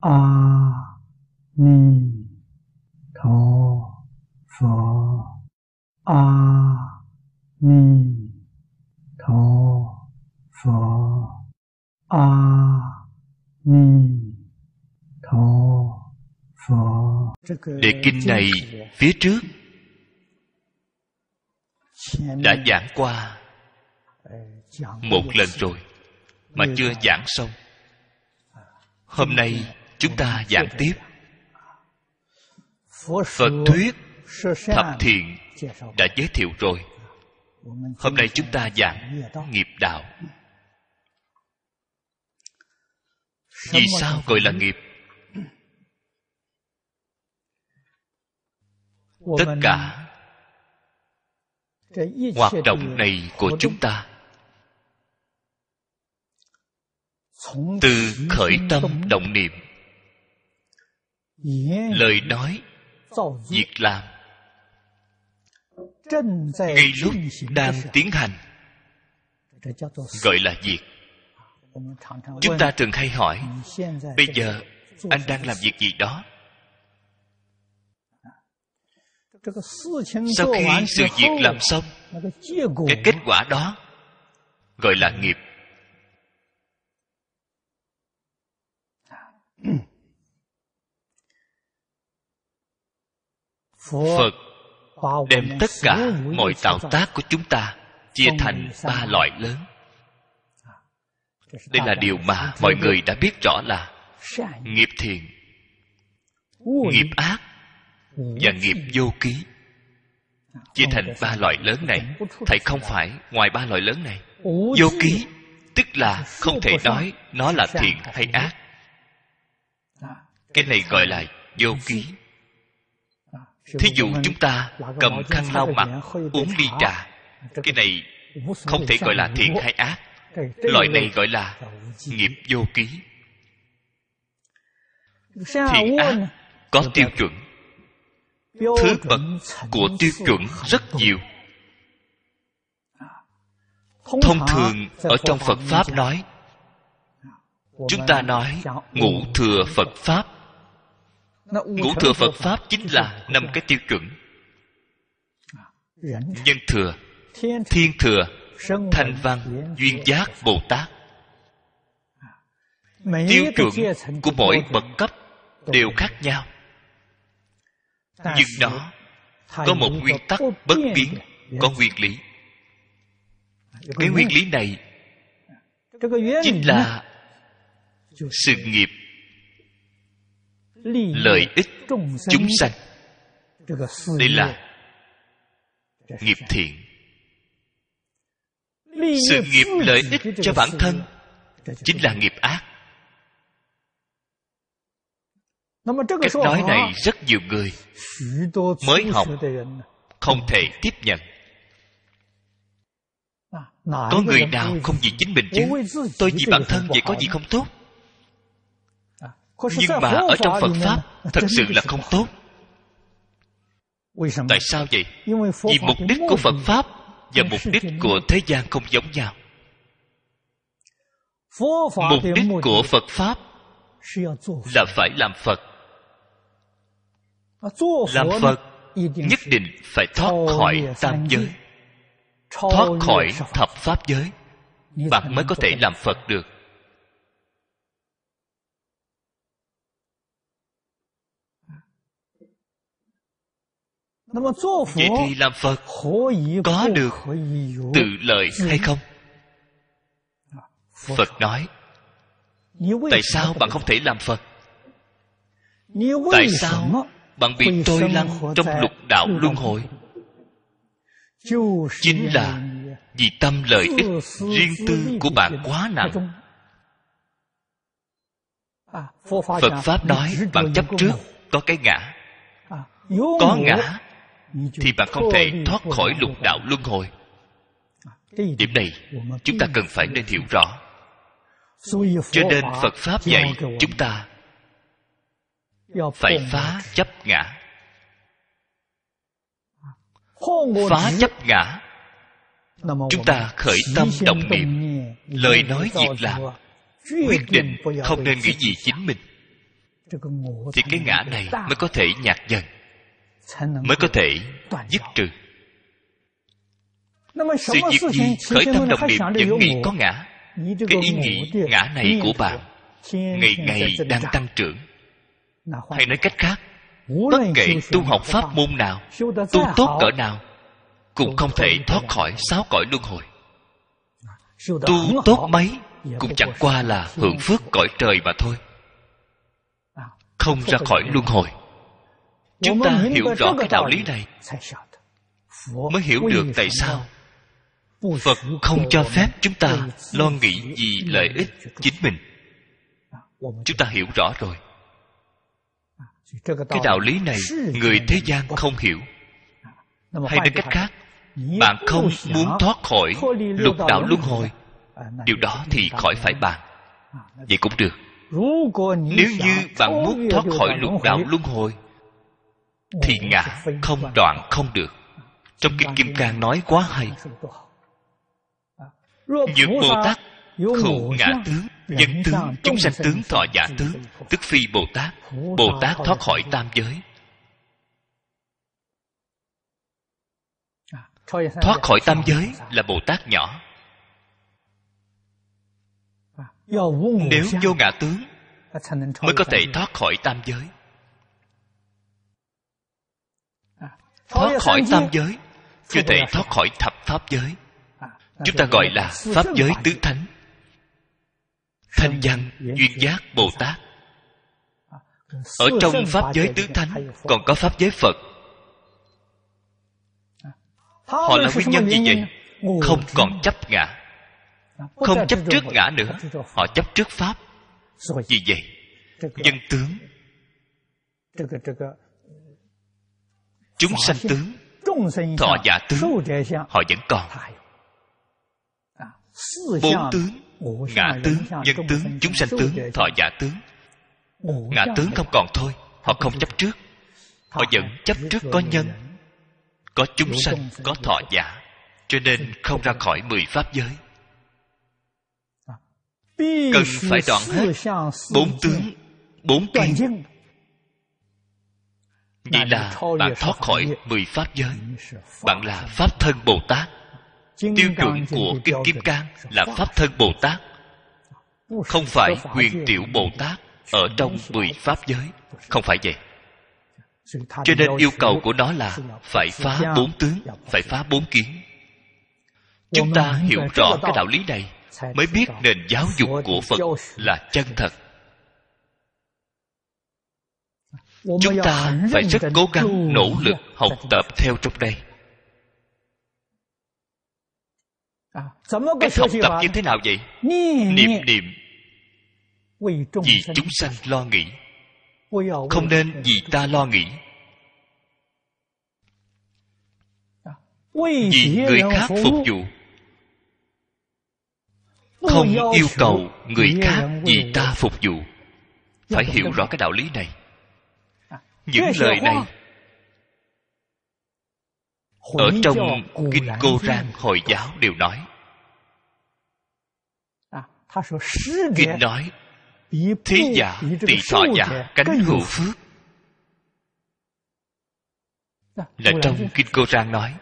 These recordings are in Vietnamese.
a ni tho phở a ni tho phở a ni tho phở đề kinh này phía trước đã giảng qua một lần rồi mà chưa giảng xong. Hôm nay chúng ta giảng tiếp. Phật thuyết thập thiện đã giới thiệu rồi. Hôm nay chúng ta giảng nghiệp đạo. Vì sao gọi là nghiệp? Tất cả hoạt động này của chúng ta từ khởi tâm động niệm lời nói việc làm. Ngay lúc đang tiến hành gọi là việc. Chúng ta thường hay hỏi bây giờ anh đang làm việc gì đó? Sau khi sự việc làm xong cái kết quả đó gọi là nghiệp phật đem tất cả mọi tạo tác của chúng ta chia thành ba loại lớn. Đây là điều mà mọi người đã biết rõ là nghiệp thiện nghiệp ác và nghiệp vô ký. Chia thành ba loại lớn này thầy không phải ngoài ba loại lớn này. Vô ký tức là không thể nói nó là thiện hay ác. Cái này gọi là vô ký thí dụ chúng ta cầm khăn lau mặt uống ly trà. Cái này không thể gọi là thiện hay ác. Loại này gọi là nghiệp vô ký. Thiện ác có tiêu chuẩn. Thứ bậc của tiêu chuẩn rất nhiều. Thông thường ở trong phật pháp nói chúng ta nói ngũ thừa phật pháp ngũ thừa phật pháp. Chính là năm cái tiêu chuẩn. Nhân thừa thiên thừa thanh văn duyên giác bồ tát. Tiêu chuẩn của mỗi bậc cấp đều khác nhau. Nhưng nó có một nguyên tắc bất biến có nguyên lý. Cái nguyên lý này chính là sự nghiệp lợi ích chúng sanh. Đây là nghiệp thiện. Sự nghiệp lợi ích cho bản thân chính là nghiệp ác. Cách nói này rất nhiều người mới học không thể tiếp nhận. Có người nào không vì chính mình chứ? Tôi vì bản thân vậy có gì không tốt nhưng mà ở trong phật pháp thật sự là không tốt. Tại sao vậy? vì mục đích của phật pháp và mục đích của thế gian không giống nhau. Mục đích của phật pháp là phải làm phật. Làm phật nhất định phải thoát khỏi tam giới thoát khỏi thập pháp giới. Bạn mới có thể làm phật được vậy thì làm phật có được tự lợi hay không? Phật. Nói tại sao bạn không thể làm phật? Tại sao bạn bị trôi lăn trong lục đạo luân hồi? Chính là vì tâm lợi ích riêng tư của bạn quá nặng. Phật pháp nói bạn chấp trước có cái ngã. Có ngã thì bạn không thể thoát khỏi lục đạo luân hồi. Điểm này chúng ta cần phải nên hiểu rõ. Cho nên phật pháp dạy chúng ta phải phá chấp ngã. Phá chấp ngã. Chúng ta khởi tâm động niệm. lời nói việc làm. quyết định không nên nghĩ gì chính mình. Thì cái ngã này mới có thể nhạt dần mới có thể dứt trừ。sự việc gì khởi tâm đồng niệm vẫn nghĩ có ngã cái ý nghĩ ngã này của bạn ngày ngày đang tăng trưởng。hay nói cách khác bất kể tu học pháp môn nào tu tốt cỡ nào cũng không thể thoát khỏi sáu cõi luân hồi。tu tốt mấy cũng chẳng qua là hưởng phước cõi trời mà thôi。không ra khỏi luân hồi chúng ta hiểu rõ cái đạo lý này. mới hiểu được tại sao phật không cho phép chúng ta lo nghĩ vì lợi ích chính mình. Chúng ta hiểu rõ rồi. Cái đạo lý này người thế gian không hiểu. Hay nói cách khác bạn không muốn thoát khỏi lục đạo luân hồi. Điều đó thì khỏi phải bàn. Vậy cũng được. Nếu như bạn muốn thoát khỏi lục đạo luân hồi thì ngã không đoạn không được. Trong kinh kim cang nói quá hay. Dược Bồ Tát khổ ngã tướng Nhân tướng, chúng sanh tướng, thọ giả tướng Tức phi Bồ Tát. Bồ Tát thoát khỏi tam giới. Thoát khỏi tam giới là Bồ Tát nhỏ. Nếu vô ngã tướng Mới có thể thoát khỏi tam giới Thoát khỏi tam giới. Chưa thể thoát khỏi thập pháp giới. Chúng ta gọi là pháp giới tứ thánh. Thanh văn duyên giác bồ tát. Ở trong pháp giới tứ thánh còn có pháp giới phật. Họ là nguyên nhân gì vậy? không còn chấp ngã. Không chấp trước ngã nữa. họ chấp trước pháp. Vì vậy nhân tướng chúng sanh tướng thọ giả tướng họ vẫn còn. Bốn tướng ngã tướng nhân tướng chúng sanh tướng thọ giả tướng. Ngã tướng không còn thôi họ không chấp trước. Họ vẫn chấp trước có nhân có chúng sanh có thọ giả cho nên không ra khỏi mười pháp giới. Cần phải đoạn hết bốn tướng bốn kiến vậy là bạn thoát khỏi mười pháp giới. Bạn là pháp thân bồ tát. Tiêu chuẩn của kinh kim cang là pháp thân bồ tát. Không phải huyền tiểu bồ tát ở trong mười pháp giới. không phải vậy. Cho nên yêu cầu của nó là phải phá bốn tướng phải phá bốn kiến. Chúng ta hiểu rõ cái đạo lý này mới biết nền giáo dục của phật là chân thật chúng ta phải rất cố gắng nỗ lực học tập theo trong đây. Cách học tập như thế nào vậy? Niệm niệm. Vì chúng sanh lo nghĩ. Không nên vì ta lo nghĩ. Vì người khác phục vụ. Không yêu cầu người khác vì ta phục vụ. Phải hiểu rõ cái đạo lý này những lời này ở trong kinh cô rang hồi giáo đều nói. Kinh nói thế giả tỷ thọ giả cánh hữu phước. Là trong kinh cô rang nói.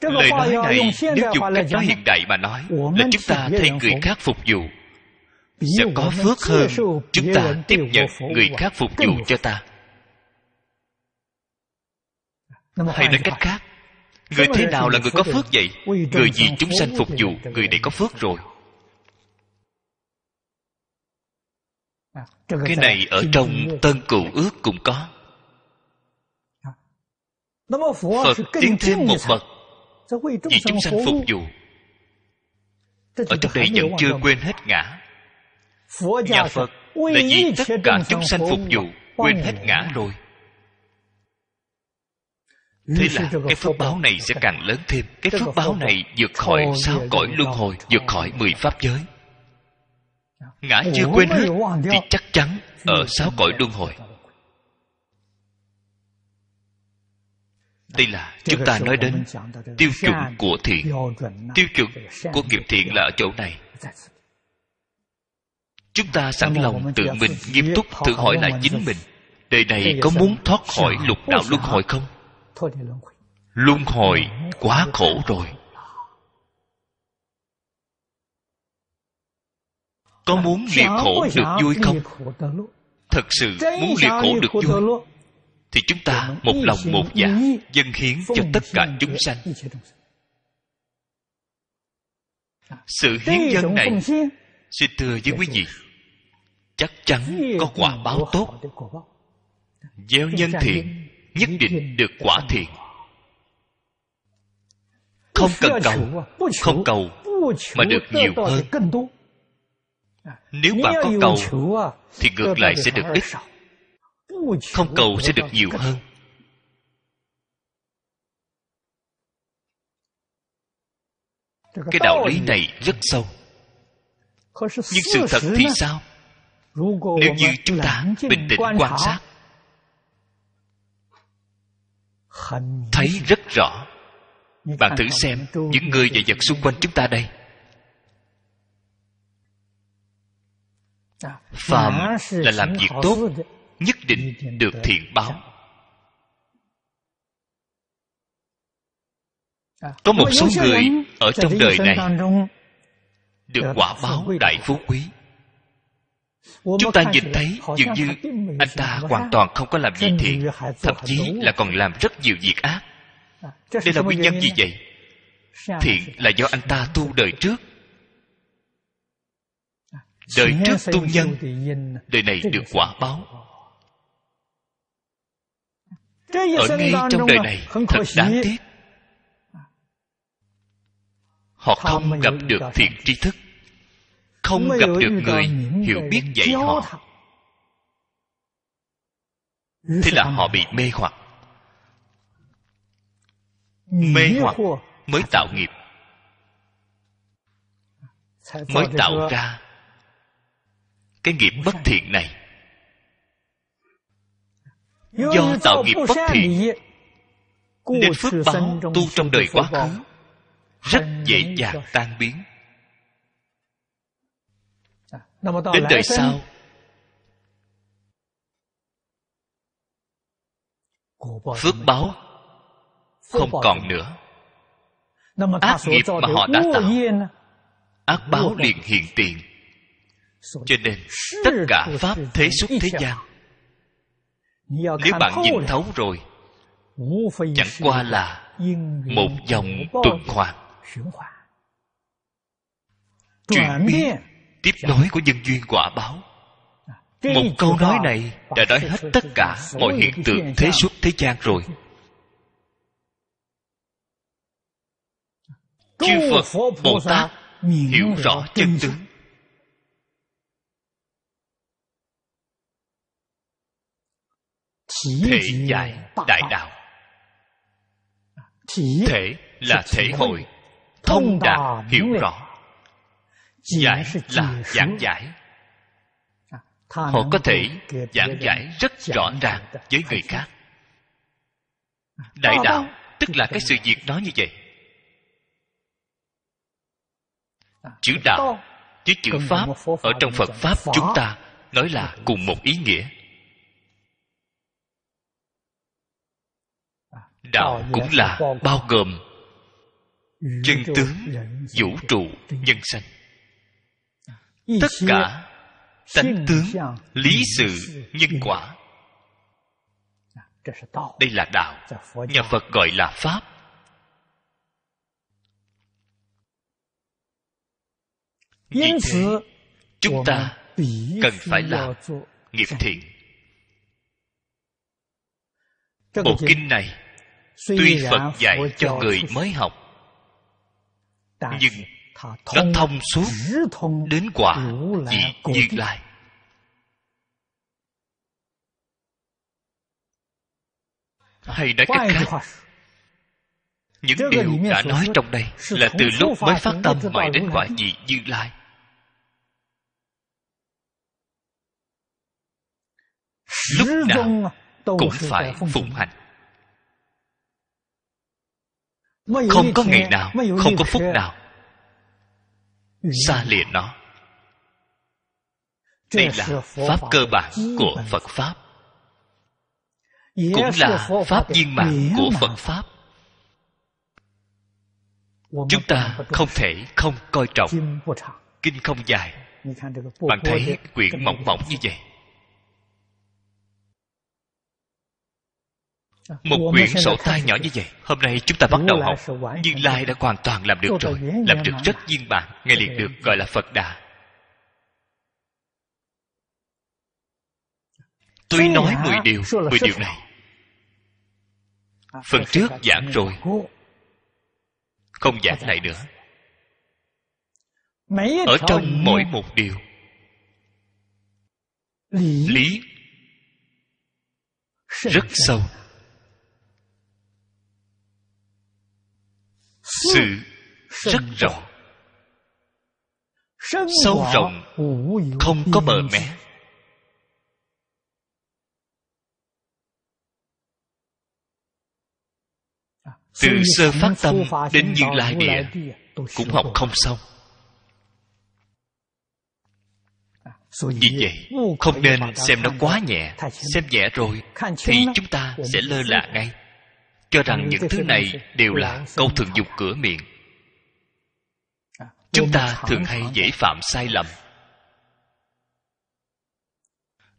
Lời nói này nếu dùng cách nói hiện đại mà nói là chúng ta thay người khác phục vụ sẽ có phước hơn. Chúng ta tiếp nhận người khác phục vụ cho ta. Hay nói cách khác người thế nào là người có phước vậy? người vì chúng sanh phục vụ người này có phước rồi. Cái này ở trong tân cựu ước cũng có. Phật tiến thêm một bậc vì chúng sanh phục vụ. Ở trong đây vẫn chưa quên hết ngã nhà phật là vì tất cả chúng sanh phục vụ quên hết ngã rồi. Thế là cái phước báo này sẽ càng lớn thêm. Cái phước báo này vượt khỏi sáu cõi luân hồi vượt khỏi mười pháp giới. Ngã chưa quên hết thì chắc chắn ở sáu cõi luân hồi. đây là chúng ta nói đến tiêu chuẩn của thiện tiêu chuẩn của nghiệp thiện là ở chỗ này chúng ta sẵn lòng tự mình nghiêm túc tự hỏi lại chính mình đời này có muốn thoát khỏi lục đạo luân hồi không? Luân hồi. Quá khổ rồi. Có muốn liệt khổ được vui không? thật sự muốn liệt khổ được vui thì chúng ta một lòng một dạ dân hiến cho tất cả chúng sanh. sự hiến dân này xin thưa với quý vị chắc chắn có quả báo tốt. gieo nhân thiện nhất định được quả thiện. Không cần cầu không cầu mà được nhiều hơn. nếu bạn có cầu thì ngược lại sẽ được ít. không cầu sẽ được nhiều hơn. Cái đạo lý này rất sâu nhưng sự thật thì sao? Nếu như chúng ta bình tĩnh quan sát thấy rất rõ. Bạn thử xem những người và vật xung quanh chúng ta đây. Phàm là làm việc tốt nhất định được thiện báo. Có một số người ở trong đời này được quả báo đại phú quý. Chúng ta nhìn thấy dường như anh ta hoàn toàn không có làm gì thiện thậm chí là còn làm rất nhiều việc ác. Đây là nguyên nhân gì vậy? Thiện là do anh ta tu đời trước. Đời trước tu nhân đời này được quả báo. ở ngay trong đời này thật đáng tiếc họ không gặp được thiện tri thức. Không gặp được người hiểu biết dạy họ. thế là họ bị mê hoặc. Mê hoặc mới tạo nghiệp. Mới tạo ra cái nghiệp bất thiện này. Do tạo nghiệp bất thiện nên phước báo tu trong đời quá khứ rất dễ dàng tan biến. Đến đời sau, phước báo không còn nữa. Ác nghiệp mà họ đã tạo, ác báo liền hiện tiền. Cho nên tất cả pháp thế xuất thế gian, nếu bạn nhìn thấu rồi, chẳng qua là một dòng tuần hoàn chuyển biến tiếp nối của nhân duyên quả báo. Một câu nói này đã nói hết tất cả mọi hiện tượng thế xuất thế gian rồi. Chư phật bồ tát hiểu rõ chân tướng. thể giải đại đạo. Thể là thể hội thông đạt hiểu rõ. Giải là giảng giải. Họ có thể giảng giải rất rõ ràng với người khác. Đại đạo tức là cái sự việc nói như vậy. Chữ đạo với chữ pháp ở trong phật pháp chúng ta nói là cùng một ý nghĩa. Đạo cũng là bao gồm chân tướng vũ trụ nhân sanh. Tất cả tánh tướng lý sự nhân quả. đây là đạo nhà phật gọi là pháp. Vì thế chúng ta cần phải làm nghiệp thiện. Bộ kinh này tuy phật dạy cho người mới học nhưng nó thông suốt đến quả vị như lai. Hay nói cách khác những điều đã nói trong đây là từ lúc mới phát tâm mãi đến quả vị như lai. Lúc nào cũng phải phụng hành không có ngày nào không có phút nào. Xa lìa nó. Đây là pháp cơ bản của phật pháp. Cũng là pháp viên mãn của phật pháp. Chúng ta không thể không coi trọng kinh không dài. Bạn thấy quyển mỏng mỏng như vậy một quyển sổ tay nhỏ như vậy hôm nay chúng ta bắt đầu học. như lai đã hoàn toàn làm được rồi làm được rất viên bản ngay liền được gọi là phật đà. Tuy nói mười điều mười điều này phần trước giảng rồi. không giảng lại nữa. ở trong mỗi một điều lý rất sâu sự rất rộng. sâu rộng không có bờ mé. Từ sơ phát tâm đến như lai địa cũng học không xong. Vì vậy không nên xem nó quá nhẹ. Xem nhẹ rồi thì chúng ta sẽ lơ là ngay cho rằng những thứ này đều là câu thường dùng cửa miệng. Chúng ta thường hay dễ phạm sai lầm.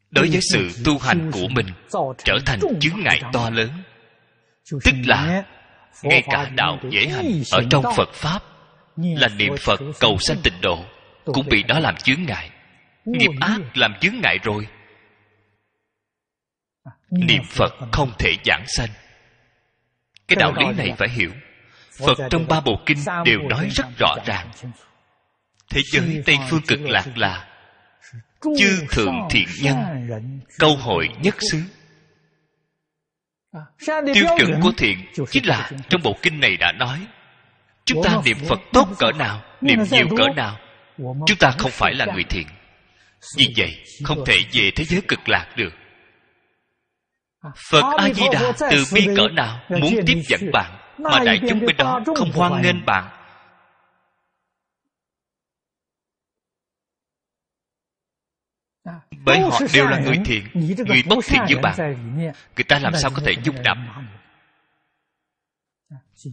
Đối với sự tu hành của mình trở thành chướng ngại to lớn. Tức là ngay cả đạo dễ hành ở trong phật pháp là niệm phật cầu sanh tịnh độ cũng bị đó làm chướng ngại. nghiệp ác làm chướng ngại rồi. Niệm phật không thể giảng sanh cái đạo lý này phải hiểu. Phật trong ba bộ kinh đều nói rất rõ ràng. Thế giới tây phương cực lạc là chư thượng thiện nhân câu hội nhất xứ. Tiêu chuẩn của thiện chính là trong bộ kinh này đã nói chúng ta niệm phật tốt cỡ nào niệm nhiều cỡ nào chúng ta không phải là người thiện. Vì vậy không thể về thế giới cực lạc được phật a di đà từ bi cỡ nào muốn tiếp dẫn bạn mà đại chúng bên đó không hoan nghênh bạn. bởi họ đều là người thiện người bất thiện như bạn. Người ta làm sao có thể dung nạp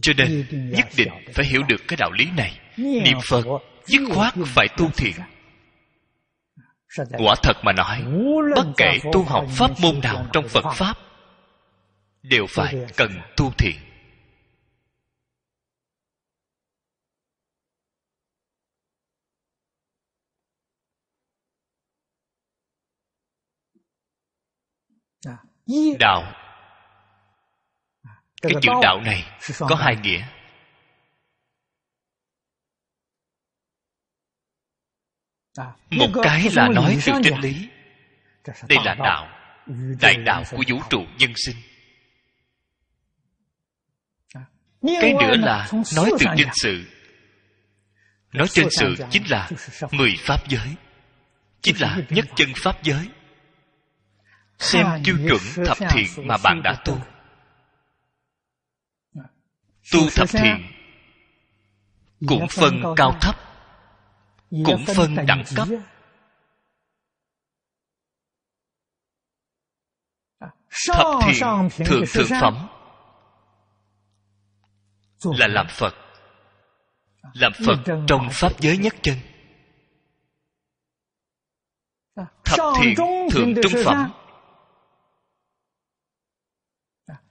cho nên nhất định phải hiểu được cái đạo lý này. Niệm phật dứt khoát phải tu thiện quả thật mà nói bất kể tu học pháp môn nào trong phật pháp. Đều phải cần tu thiện đạo. Cái chữ đạo này có hai nghĩa một cái là nói từ chân lý. Đây là đạo đại đạo của vũ trụ nhân sinh. Cái nữa là nói từ chân sự. Nói chân sự chính là mười pháp giới. Chính là nhất chân pháp giới. Xem tiêu chuẩn thập thiện mà bạn đã tu. Tu thập thiện cũng phân cao thấp cũng phân đẳng cấp. thập thiện thượng thượng phẩm là làm phật. Làm phật trong pháp giới nhất chân. Thập thiện thượng trung phẩm.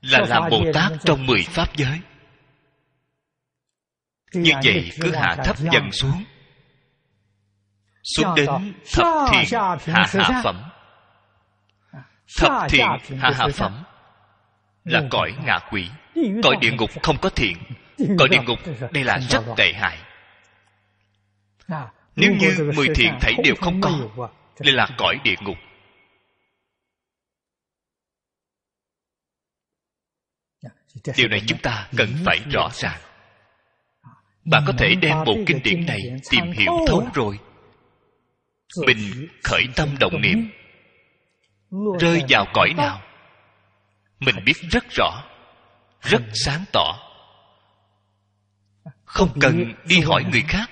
Là làm bồ tát trong mười pháp giới. Như vậy cứ hạ thấp dần xuống xuống đến thập thiện hạ hạ phẩm. Thập thiện hạ hạ phẩm là cõi ngạ quỷ. Cõi địa ngục không có thiện cõi địa ngục đây là rất tệ hại. Nếu như mười thiện thảy đều không có đây là cõi địa ngục. Điều này chúng ta cần phải rõ ràng. Bạn có thể đem bộ kinh điển này tìm hiểu thấu rồi mình khởi tâm động niệm. rơi vào cõi nào? Mình biết rất rõ rất sáng tỏ. Không cần đi hỏi người khác.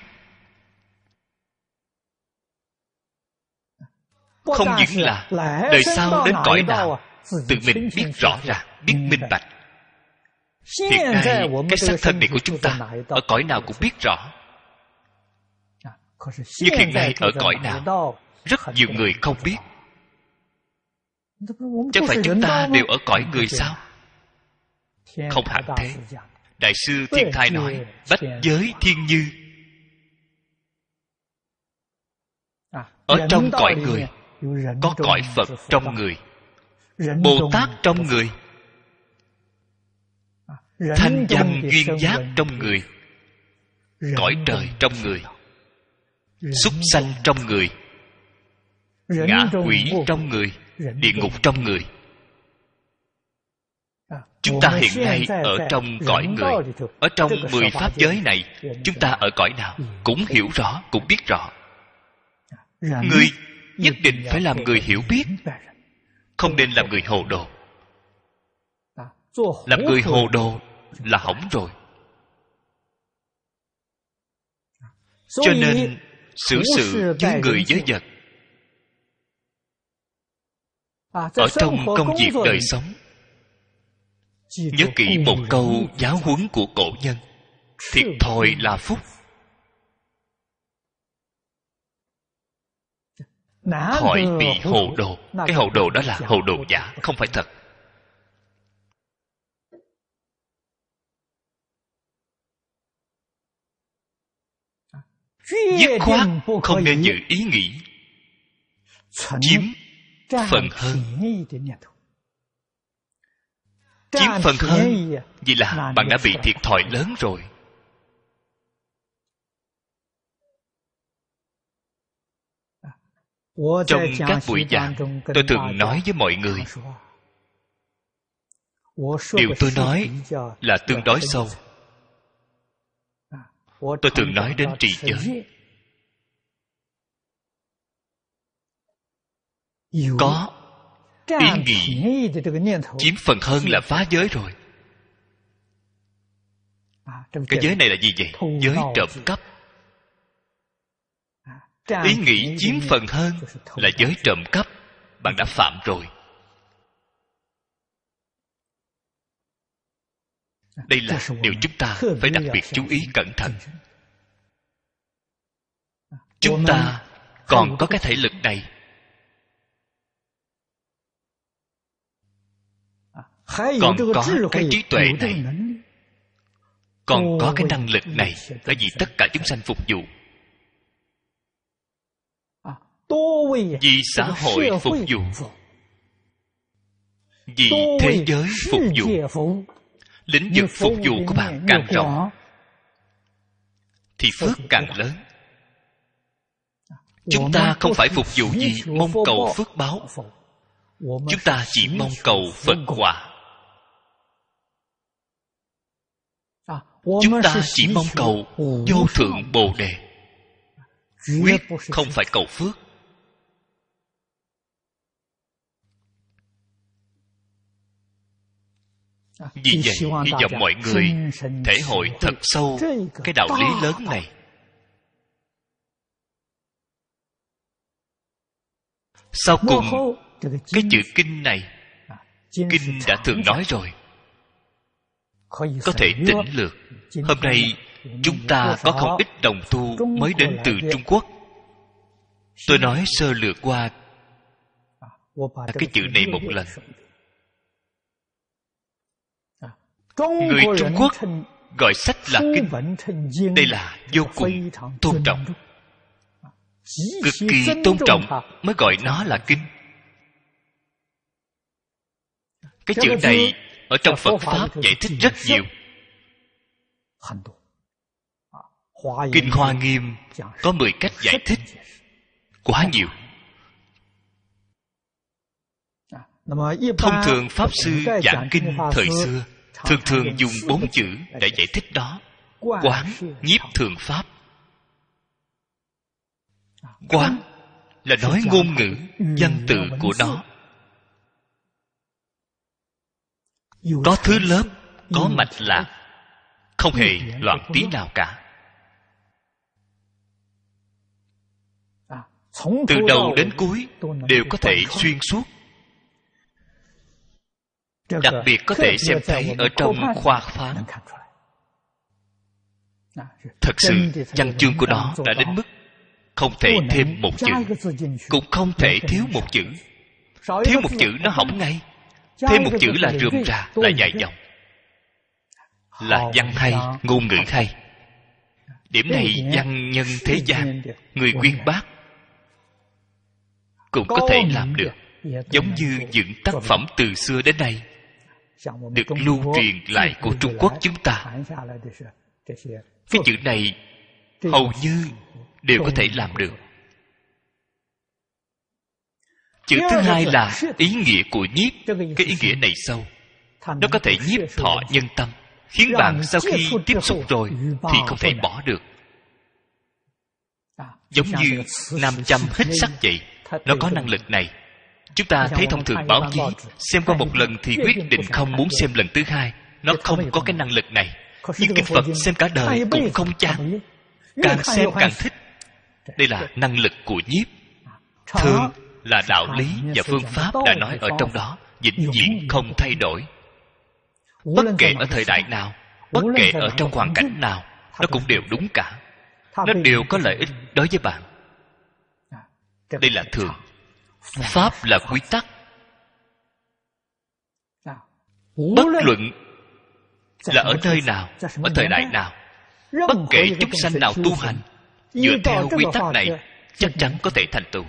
Không những là đời sau đến cõi nào tự mình biết rõ ràng biết minh bạch. hiện nay cái xác thân này của chúng ta ở cõi nào cũng biết rõ nhưng hiện nay ở cõi nào rất nhiều người không biết. chẳng phải chúng ta đều ở cõi người sao? không hẳn thế. Đại sư thiên thai nói bách giới thiên như. Ở trong cõi người có cõi phật trong người bồ tát trong người. Thanh danh duyên giác trong người cõi trời trong người súc sanh trong người. Ngã quỷ trong người. Địa ngục trong người. Chúng ta hiện nay ở trong cõi người. ở trong mười pháp giới này chúng ta ở cõi nào cũng hiểu rõ cũng biết rõ. Người nhất định phải làm người hiểu biết. không nên làm người hồ đồ. Làm người hồ đồ là hỏng rồi. Cho nên xử sự với người với vật. Ở trong công việc đời sống. Nhớ kỹ một câu giáo huấn của cổ nhân. Thiệt thòi là phúc. Khỏi bị hồ đồ. cái hồ đồ đó là hồ đồ giả không phải thật dứt khoát không nên giữ ý nghĩ. Chiếm phần hơn. chiếm phần hơn. vì là bạn đã bị thiệt thòi lớn rồi. Trong các buổi giảng tôi thường nói với mọi người. Điều tôi nói là tương đối sâu tôi thường nói đến trì giới. Có ý nghĩ chiếm phần hơn là phá giới rồi. Cái giới này là gì vậy? giới trộm cắp. Ý nghĩ chiếm phần hơn là giới trộm cắp. Bạn đã phạm rồi đây là điều chúng ta phải đặc biệt chú ý cẩn thận. Chúng ta còn có cái thể lực này. Còn có cái trí tuệ này. còn có cái năng lực này là vì tất cả chúng sanh phục vụ. Vì xã hội phục vụ. Vì thế giới phục vụ lĩnh vực phục vụ của bạn càng rộng thì phước càng lớn. Chúng ta không phải phục vụ gì mong cầu phước báo. Chúng ta chỉ mong cầu phật quả chúng ta chỉ mong cầu vô thượng bồ đề. Quyết không phải cầu phước vì vậy hy vọng mọi người thể hội thật sâu cái đạo lý lớn này. Sau cùng cái chữ kinh này kinh đã thường nói rồi. Có thể tỉnh lược hôm nay chúng ta có không ít đồng tu mới đến từ trung quốc. Tôi nói sơ lược qua cái chữ này một lần người trung quốc gọi sách là kinh. đây là vô cùng tôn trọng. cực kỳ tôn trọng mới gọi nó là kinh. Cái chữ này ở trong phật pháp giải thích rất nhiều. Kinh hoa nghiêm có mười cách giải thích. quá nhiều. thông thường pháp sư giảng kinh thời xưa thường thường dùng bốn chữ để giải thích đó. Quán nhiếp thường pháp. Quán là nói ngôn ngữ văn tự của nó. Có thứ lớp có mạch lạc không hề loạn tí nào cả. Từ đầu đến cuối đều có thể xuyên suốt đặc biệt có thể xem thấy ở trong khoa phán. thật sự văn chương của nó đã đến mức không thể thêm một chữ cũng không thể thiếu một chữ. thiếu một chữ nó hỏng ngay. Thêm một chữ là rườm rà là dài dòng. Là văn hay ngôn ngữ hay. Điểm này văn nhân thế gian người quyên bác cũng có thể làm được. giống như những tác phẩm từ xưa đến nay được lưu truyền lại của trung quốc chúng ta. cái chữ này hầu như đều có thể làm được. Chữ thứ hai là ý nghĩa của nhiếp. Cái ý nghĩa này sâu nó có thể nhiếp thọ nhân tâm khiến bạn sau khi tiếp xúc rồi thì không thể bỏ được. Giống như nam châm hít sắc vậy nó có năng lực này chúng ta thấy thông thường báo chí xem qua một lần thì quyết định không muốn xem lần thứ hai. Nó không có cái năng lực này. nhưng kinh phật xem cả đời cũng không chán. Càng xem càng thích. Đây là năng lực của nhiếp. Thương là đạo lý và phương pháp đã nói ở trong đó. Vĩnh viễn không thay đổi. Bất kể ở thời đại nào bất kể ở trong hoàn cảnh nào nó cũng đều đúng cả. Nó đều có lợi ích đối với bạn. Đây là thường pháp là quy tắc bất luận là ở nơi nào ở thời đại nào bất kể chúng sanh nào tu hành dựa theo quy tắc này chắc chắn có thể thành tựu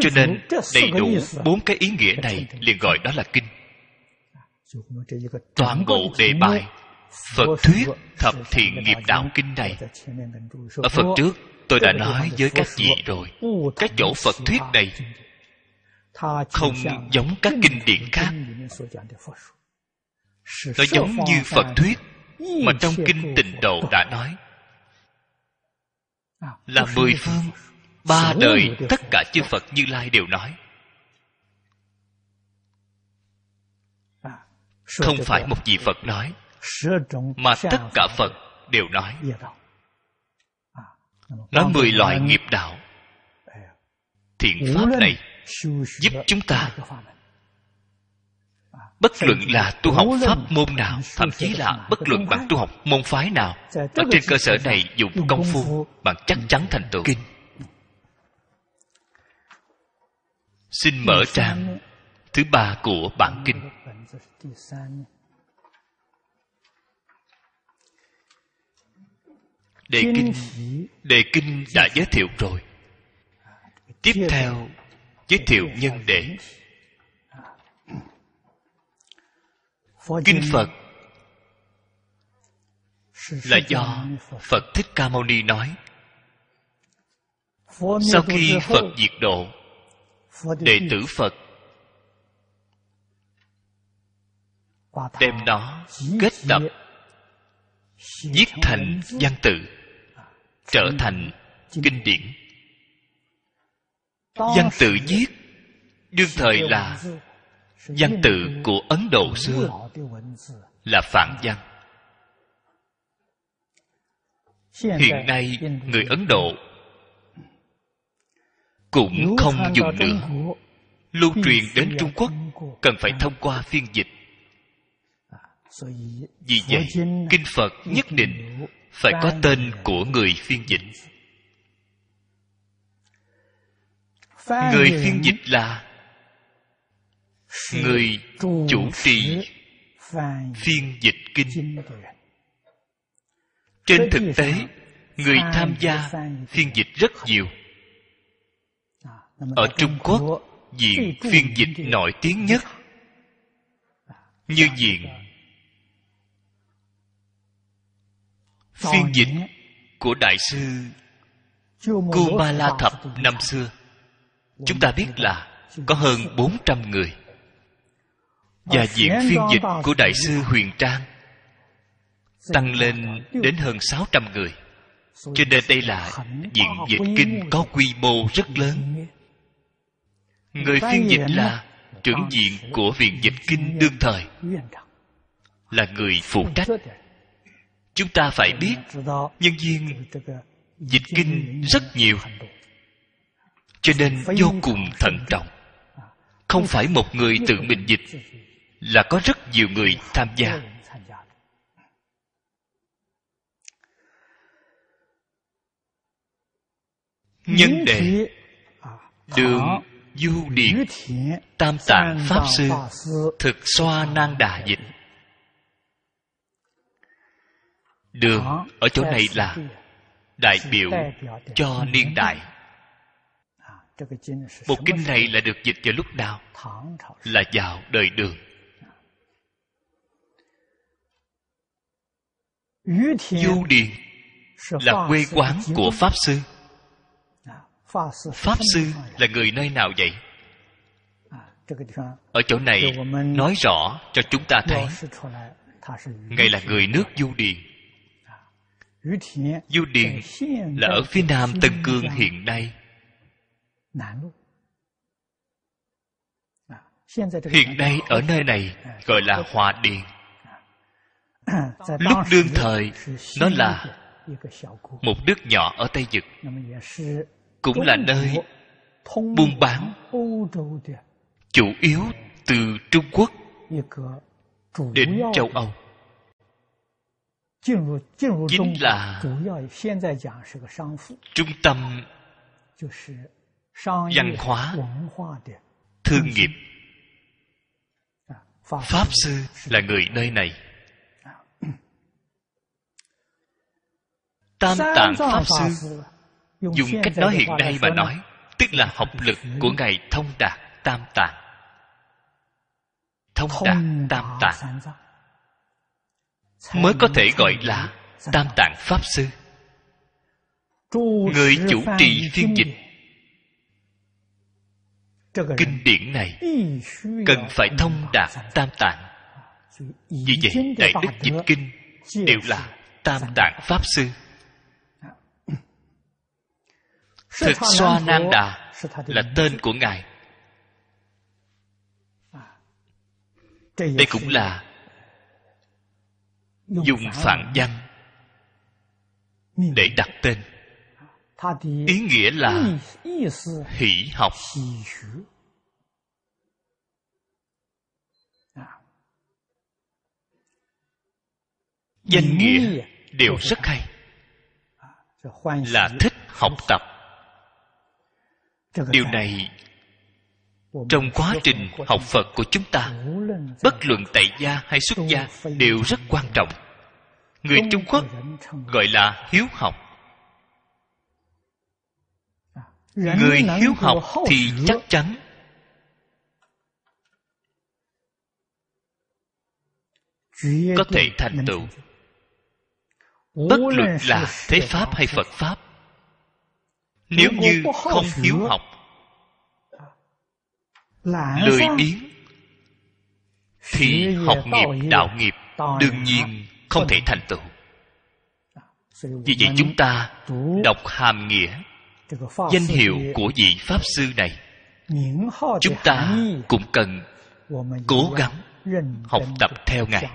cho nên đầy đủ bốn cái ý nghĩa này liền gọi đó là kinh toàn bộ đề bài phật thuyết thập thiện nghiệp đạo kinh này ở phần trước tôi đã nói với các vị rồi. Cái chỗ phật thuyết này không giống các kinh điển khác. Nó giống như phật thuyết mà trong kinh tịnh độ đã nói. Là mười phương ba đời tất cả chư phật. Như lai đều nói. Không phải một vị phật nói mà tất cả phật đều nói nói mười loại nghiệp đạo. Thiện pháp này giúp chúng ta bất luận là tu học pháp môn nào thậm chí là bất luận bạn tu học môn phái nào ở trên cơ sở này dùng công phu bạn chắc chắn thành tựu. Kinh. Xin mở trang thứ ba của bản kinh đề kinh đề kinh đã giới thiệu rồi. Tiếp theo giới thiệu nhân đề. kinh phật là do phật. Thích ca mâu ni nói. Sau khi phật diệt độ đệ tử phật đem nó kết tập viết thành văn tự trở thành kinh điển. Văn tự viết, đương thời là văn tự của ấn độ xưa, là phản văn. Hiện nay người ấn độ cũng không dùng nữa. Lưu truyền đến trung quốc cần phải thông qua phiên dịch vì vậy, kinh phật nhất định phải có tên của người phiên dịch. Người phiên dịch là người chủ trì phiên dịch kinh. Trên thực tế, người tham gia phiên dịch rất nhiều. Ở trung quốc, diện phiên dịch nổi tiếng nhất như diện phiên dịch của đại sư kumala thập năm xưa. Chúng ta biết là có hơn 400 người. Và viện phiên dịch của đại sư huyền trang tăng lên đến hơn 600 người. Cho nên đây là viện dịch kinh có quy mô rất lớn. Người phiên dịch là trưởng viện của viện dịch kinh đương thời. Là người phụ trách chúng ta phải biết, nhân viên dịch kinh rất nhiều. Cho nên vô cùng thận trọng. Không phải một người tự mình dịch, là có rất nhiều người tham gia. Nhân đệ đường du điện tam tạng pháp sư, thực xoa nan đà dịch. Đường ở chỗ này là đại biểu cho niên đại. Bộ kinh này là được dịch vào lúc nào? Là vào đời đường. Du điền là quê quán của pháp sư. Pháp sư là người nơi nào vậy? Ở chỗ này nói rõ cho chúng ta thấy ngài là người nước du điền du điền là ở phía nam tân cương hiện nay. Hiện nay ở nơi này gọi là hòa điền. Lúc đương thời, nó là một nước nhỏ ở tây dực cũng là nơi buôn bán chủ yếu từ trung quốc đến châu âu chính là trung tâm văn hóa thương nghiệp。pháp sư là người nơi này。tam tạng pháp sư dùng cách nói hiện nay mà nói tức là học lực của ngài thông đạt tam tạng. Thông đạt tam tạng mới có thể gọi là tam tạng pháp sư. Người chủ trì phiên dịch kinh điển này cần phải thông đạt tam tạng. Vì vậy, đại đức dịch kinh đều là tam tạng pháp sư. Thực xoa nam đà là tên của ngài. Đây cũng là dùng phạn văn. Để đặt tên. Ý nghĩa là hỷ học. danh nghĩa đều rất hay. Là thích học tập. Điều này trong quá trình học phật của chúng ta, bất luận tại gia hay xuất gia đều rất quan trọng. Người trung quốc gọi là hiếu học. Người hiếu học thì chắc chắn. Có thể thành tựu. Bất luận là thế pháp hay phật pháp, nếu như không hiếu học lười biếng. Thì học nghiệp đạo nghiệp đương nhiên không thể thành tựu. Vì vậy chúng ta đọc hàm nghĩa danh hiệu của vị pháp sư này. Chúng ta cũng cần cố gắng học tập theo ngài.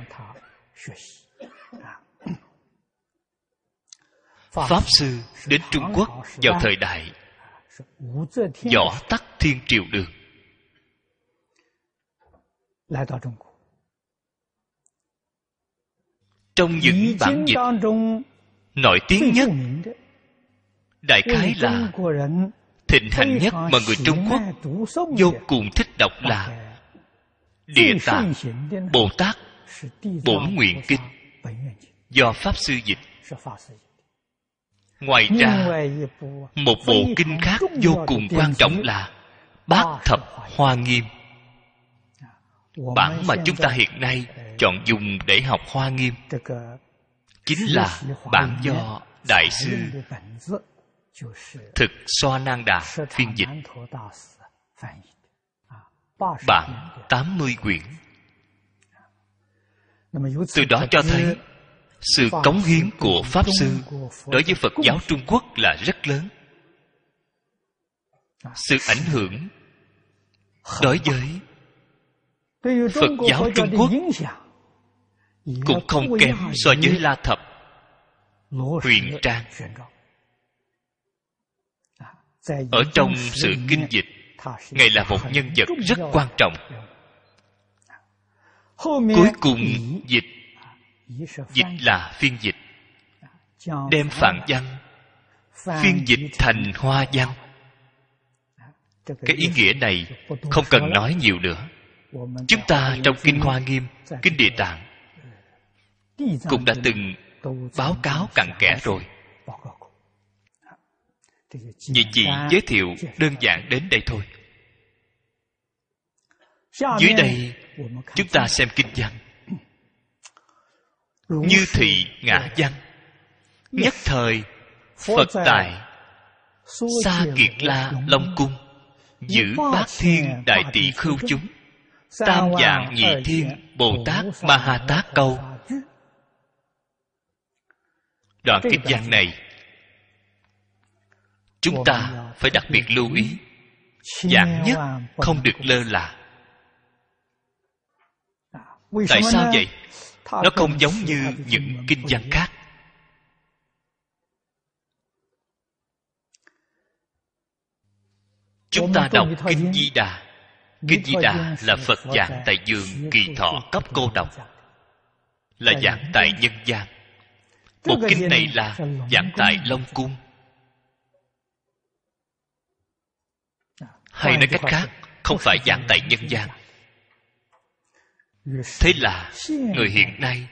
pháp sư đến trung quốc vào thời đại võ tắc thiên triều đường trong những bản dịch nổi tiếng nhất đại khái là thịnh hành nhất mà người trung quốc vô cùng thích đọc là địa tạng bồ tát bổn nguyện kinh do pháp sư dịch. ngoài ra một bộ kinh khác vô cùng quan trọng là bát thập hoa nghiêm bản mà chúng ta hiện nay chọn dùng để học hoa nghiêm chính là bản do đại sư thực xoa nan đà phiên dịch. Bản 80 quyển. Từ đó cho thấy sự cống hiến của pháp sư đối với phật giáo trung quốc là rất lớn. Sự ảnh hưởng đối với phật giáo trung quốc cũng không kém so với la thập huyền trang. ở trong sự kinh dịch ngài là một nhân vật rất quan trọng. Cuối cùng dịch dịch là phiên dịch. Đem phạn văn phiên dịch thành hoa văn. Cái ý nghĩa này không cần nói nhiều nữa chúng ta trong kinh hoa nghiêm, kinh địa tạng, cũng đã từng báo cáo cặn kẽ rồi. Vì chỉ giới thiệu đơn giản đến đây thôi. Dưới đây, chúng ta xem kinh văn. Như thị ngã văn, nhất thời phật tại sa kiệt la long cung giữ bát thiên đại tỷ khưu chúng tam dạng nhị thiên bồ tát ma ha tát câu. đoạn kinh văn này chúng ta phải đặc biệt lưu ý. giảng nhất không được lơ là. Tại sao vậy? Nó không giống như những kinh văn khác. Chúng ta đọc kinh di đà kinh di đà là phật giảng tại giường kỳ thọ cấp cô độc là giảng tại nhân gian. Một kinh này là giảng tại long cung. Hay nói cách khác không phải giảng tại nhân gian. Thế là người hiện nay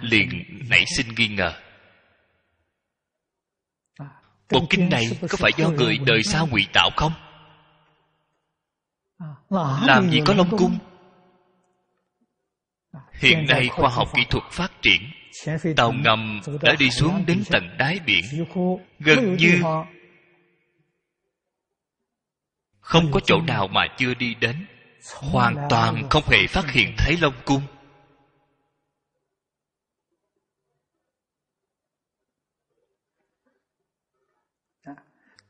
liền nảy sinh nghi ngờ. Bộ kinh này có phải do người đời sau ngụy tạo không làm gì có long cung? hiện nay khoa học kỹ thuật phát triển tàu ngầm đã đi xuống đến tận đáy biển. gần như không có chỗ nào mà chưa đi đến. Hoàn toàn không hề phát hiện thấy long cung.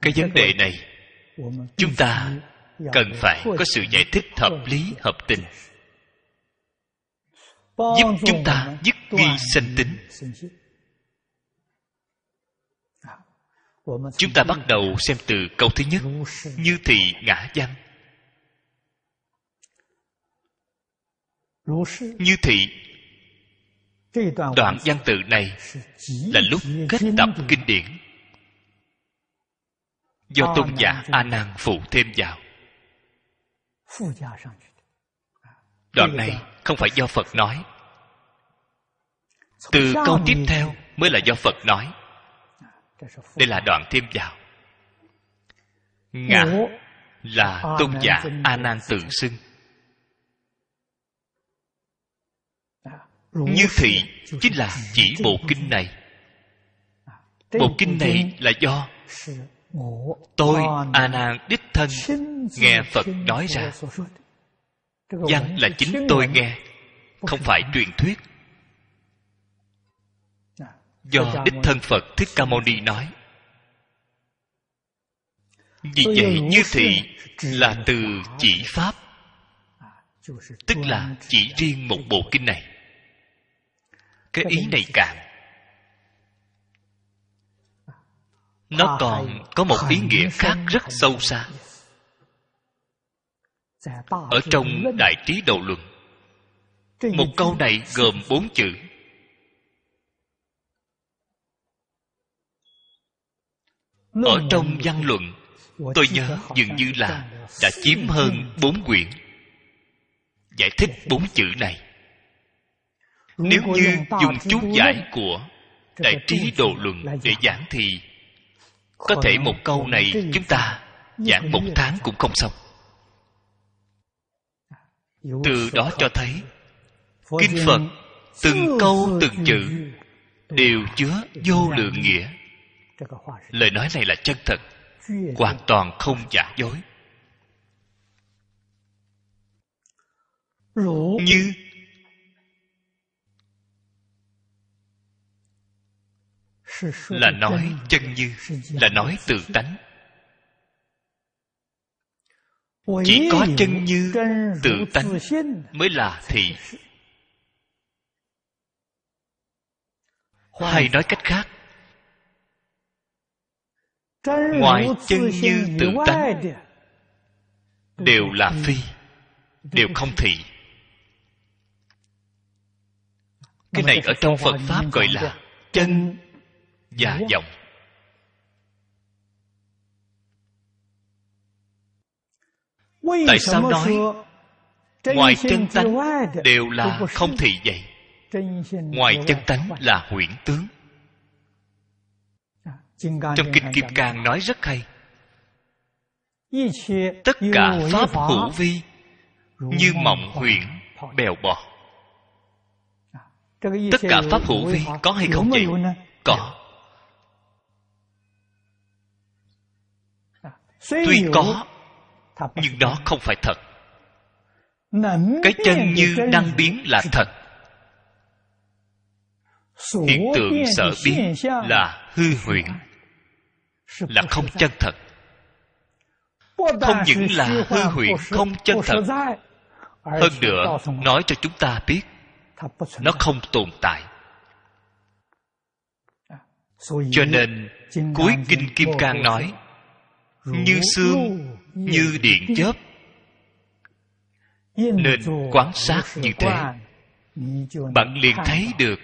Cái vấn đề này chúng ta cần phải có sự giải thích hợp lý hợp tình. Giúp chúng ta dứt nghi sanh tính. chúng ta bắt đầu xem từ câu thứ nhất. Như thị ngã văn như thị đoạn văn tự này là lúc kết tập kinh điển. Do tôn giả a nan phụ thêm vào đoạn này không phải do phật nói. Từ câu tiếp theo mới là do phật nói. Đây là đoạn thêm vào. Ngã là tôn giả a nan tự xưng. Như thị chính là chỉ bộ kinh này. Bộ kinh này là do tôi a nan đích thân nghe phật nói ra. văn là chính tôi nghe không phải truyền thuyết. Do đích thân phật thích ca mâu ni nói. Vì vậy như thị là từ chỉ pháp. Tức là chỉ riêng một bộ kinh này. Cái ý này càng nó còn có một ý nghĩa khác rất sâu xa. Ở trong đại trí đầu luận một câu này gồm bốn chữ. Ở trong văn luận tôi nhớ dường như là đã chiếm hơn bốn quyển. Giải thích bốn chữ này. Nếu như dùng chú giải của đại trí độ luận để giảng thì có thể một câu này chúng ta giảng một tháng cũng không xong. Từ đó cho thấy kinh phật từng câu từng chữ đều chứa vô lượng nghĩa. lời nói này là chân thật hoàn toàn không giả dối. Như là nói chân như là nói tự tánh. chỉ có chân như tự tánh mới là thị hay nói cách khác. Ngoài chân như tự tánh đều là phi đều không thị. Cái này ở trong phật pháp gọi là chân và vọng tại sao nói? ngoài chân tánh đều là không thị vậy. ngoài chân tánh là huyễn tướng. Trong kinh kim cang nói rất hay. Tất cả pháp hữu vi như mộng huyễn bèo bọt. Tất cả pháp hữu vi có hay không vậy? có tuy có nhưng đó không phải thật. Cái chân như năng biến là thật. Hiện tượng sở biến là hư huyễn là không chân thật. Không những là hư huyễn không chân thật. hơn nữa nói cho chúng ta biết nó không tồn tại. Cho nên cuối kinh kim cang nói như xương như điện chớp. nên quan sát như thế bạn liền thấy được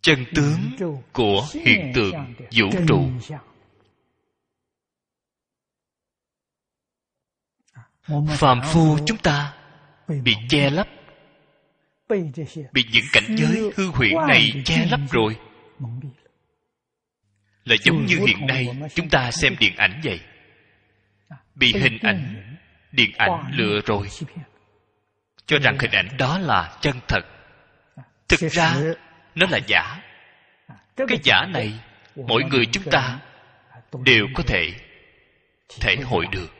chân tướng của hiện tượng vũ trụ. phàm phu chúng ta bị che lấp. Bị những cảnh giới hư huyễn này che lấp rồi là giống như hiện nay chúng ta xem điện ảnh vậy. Bị hình ảnh điện ảnh lừa rồi. cho rằng hình ảnh đó là chân thật. Thực ra nó là giả. Cái giả này mỗi người chúng ta đều có thể thể hội được.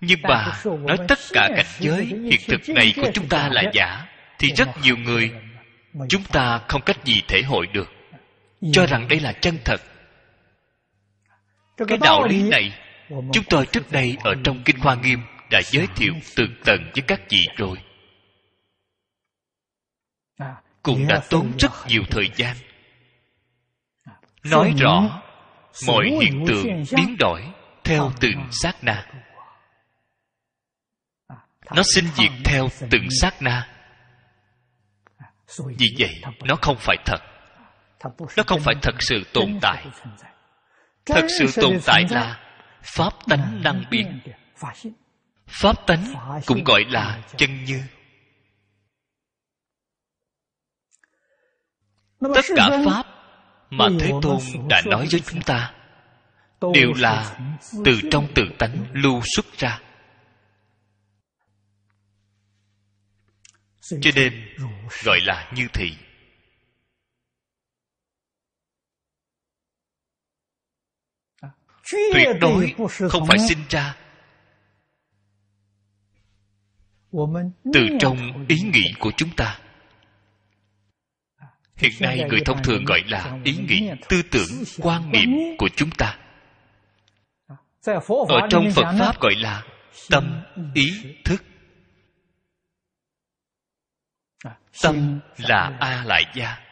Nhưng mà nói tất cả cảnh giới hiện thực này của chúng ta là giả thì rất nhiều người chúng ta không cách gì thể hội được cho rằng đây là chân thật. Cái đạo lý này chúng tôi trước đây ở trong kinh hoa nghiêm đã giới thiệu tường tầng với các vị rồi. Cũng đã tốn rất nhiều thời gian. Nói rõ mọi hiện tượng biến đổi theo từng sát na. nó sinh diệt theo từng sát na. Vì vậy nó không phải thật nó không phải thật sự tồn tại. Thật sự tồn tại là pháp tánh năng biến. Pháp tánh cũng gọi là chân như. Tất cả pháp mà thế tôn đã nói với chúng ta đều là từ trong tự tánh lưu xuất ra. Cho nên, gọi là như thị. Tuyệt đối không phải sinh ra. Từ trong ý nghĩ của chúng ta. Hiện nay người thông thường gọi là ý nghĩ tư tưởng quan niệm của chúng ta. Ở trong phật pháp gọi là tâm ý thức. Tâm là a lại gia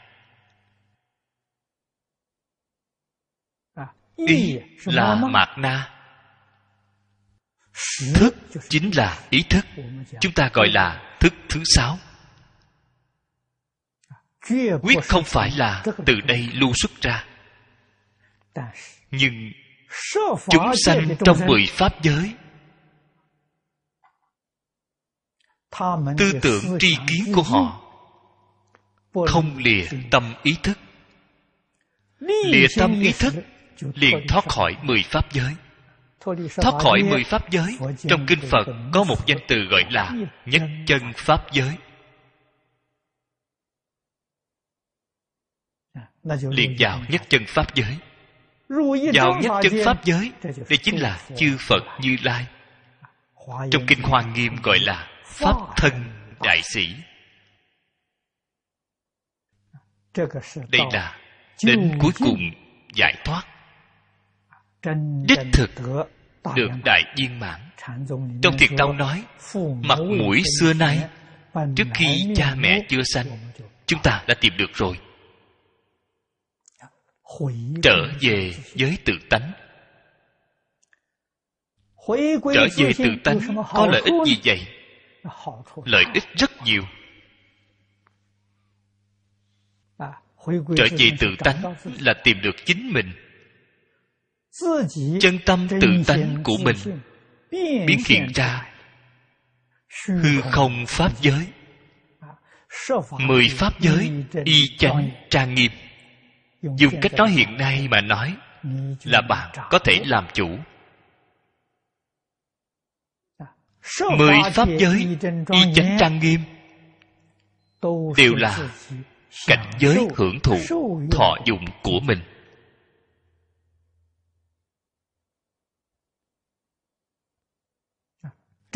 ý là mạt na. Thức chính là ý thức. Chúng ta gọi là thức thứ sáu. Quyết không phải là từ đây lưu xuất ra. Nhưng chúng sanh trong mười pháp giới tư tưởng tri kiến của họ không lìa tâm ý thức. Lìa tâm ý thức liền thoát khỏi mười pháp giới. Thoát khỏi mười pháp giới. Trong kinh phật có một danh từ gọi là nhất chân pháp giới. Liền vào nhất chân pháp giới. Vào nhất chân pháp giới đây chính là chư phật như lai. Trong kinh hoa nghiêm gọi là pháp thân đại sĩ. Đây là đến cuối cùng giải thoát đích thực được đại viên mãn. Trong thiền tông nói mặt mũi xưa nay trước khi cha mẹ chưa sanh chúng ta đã tìm được rồi. Trở về với tự tánh. Trở về tự tánh có lợi ích gì vậy? Lợi ích rất nhiều. Trở về tự tánh là tìm được chính mình chân tâm tự tánh của mình biến hiện ra hư không pháp giới mười pháp giới y chánh trang nghiêm。dùng cách nói hiện nay mà nói là bạn có thể làm chủ。mười pháp giới y chánh trang nghiêm đều là cảnh giới hưởng thụ thọ dụng của mình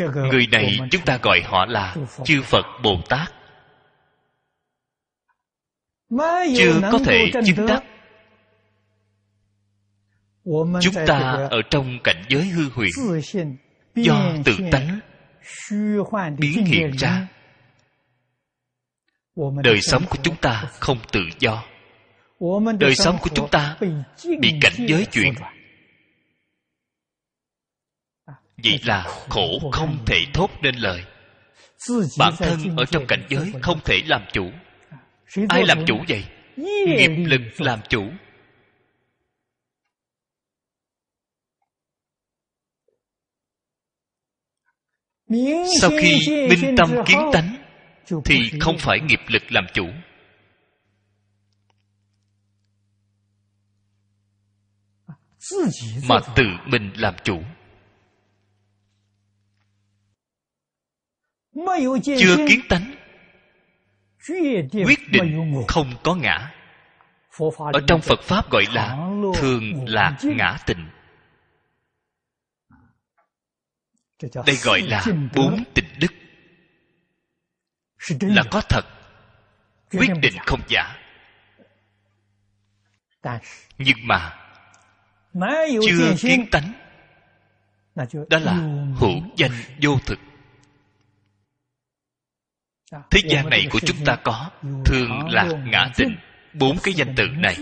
người này chúng ta gọi họ là chư phật bồ tát. Chưa có thể chứng đắc. Chúng ta ở trong cảnh giới hư huyền do tự tánh biến hiện ra. đời sống của chúng ta không tự do. đời sống của chúng ta bị cảnh giới chuyển vậy là khổ không thể thốt nên lời. Bản thân ở trong cảnh giới không thể làm chủ. Ai làm chủ vậy? Nghiệp lực làm chủ. Sau khi minh tâm kiến tánh thì không phải nghiệp lực làm chủ. Mà tự mình làm chủ chưa kiến tánh quyết định không có ngã. Ở trong phật pháp gọi là thường lạc ngã tịnh đây gọi là bốn tịnh đức. Là có thật quyết định không giả. Nhưng mà chưa kiến tánh đó là hữu danh vô thực thế gian này của chúng ta có thường là ngã tịnh bốn cái danh từ này.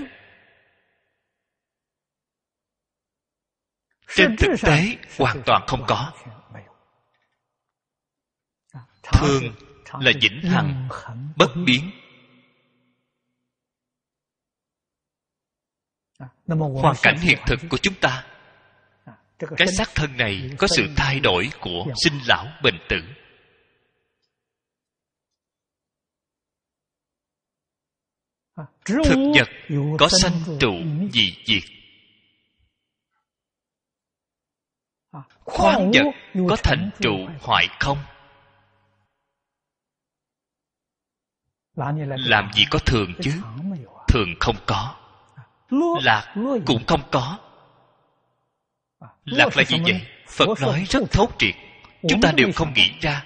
trên thực tế hoàn toàn không có. Thường là vĩnh hằng bất biến. Hoàn cảnh hiện thực của chúng ta. Cái xác thân này có sự thay đổi của sinh lão bệnh tử thực vật có sanh trụ dị diệt. Khoáng vật có thành trụ hoại không? Làm gì có thường chứ? thường không có. Lạc cũng không có. Lạc là gì vậy? phật nói rất thấu triệt. Chúng ta đều không nghĩ ra.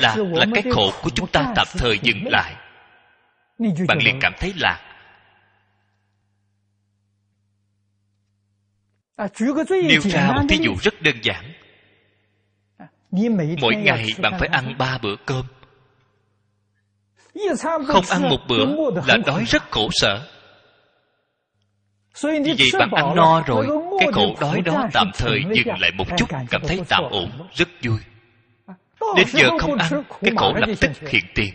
Lạc là cái khổ của chúng ta tạm thời dừng lại bạn liền cảm thấy lạc. Nêu ra một thí dụ rất đơn giản. Mỗi ngày bạn phải ăn ba bữa cơm. Không ăn một bữa là đói rất khổ sở. Vì vậy bạn ăn no rồi cái khổ đói đó tạm thời dừng lại một chút cảm thấy tạm ổn rất vui. Đến giờ không ăn cái khổ lập tức hiện tiền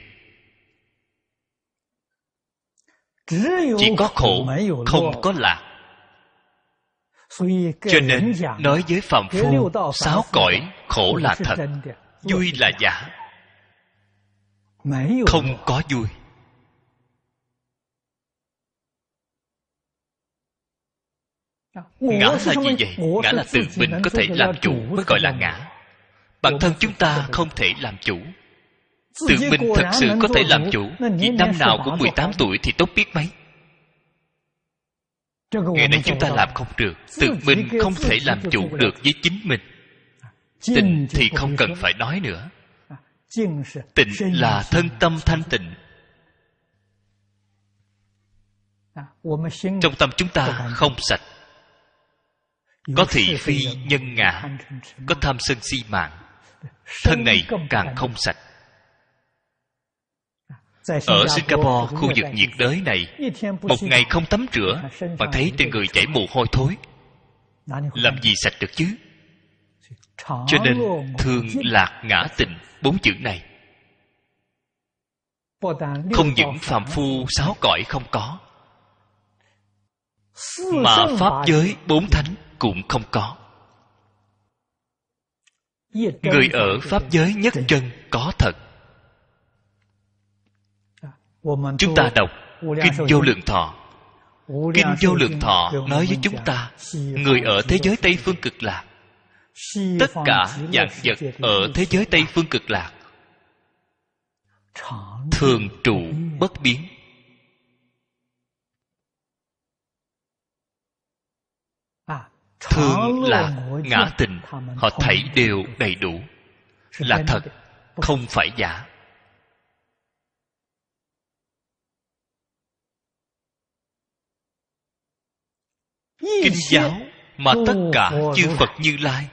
chỉ có khổ không có lạc. Cho nên nói với phạm phu sáu cõi khổ là thật vui là giả. Không có vui. Ngã là gì vậy ngã là tự mình có thể làm chủ mới gọi là ngã. Bản thân chúng ta không thể làm chủ tự mình thật sự có thể làm chủ. Vì năm nào cũng 18 tuổi thì tốt biết mấy. Ngày nay chúng ta làm không được. Tự mình không thể làm chủ được với chính mình. Tình thì không cần phải nói nữa. Tịnh là thân tâm thanh tịnh. Trong tâm chúng ta không sạch. Có thị phi nhân ngã có tham sân si mạng. Thân này càng không sạch ở singapore khu vực nhiệt đới này một ngày không tắm rửa mà thấy trên người chảy mồ hôi thối. Làm gì sạch được chứ? Cho nên thường lạc ngã tịnh bốn chữ này. Không những phàm phu sáu cõi không có mà pháp giới bốn thánh cũng không có. Người ở pháp giới nhất chân có thật chúng ta đọc kinh vô lượng thọ. Kinh vô lượng thọ nói với chúng ta người ở thế giới tây phương cực lạc. Tất cả dạng vật ở thế giới tây phương cực lạc thường trụ bất biến. Thường là ngã tình họ thảy đều đầy đủ. là thật không phải giả kinh giáo mà tất cả chư phật như lai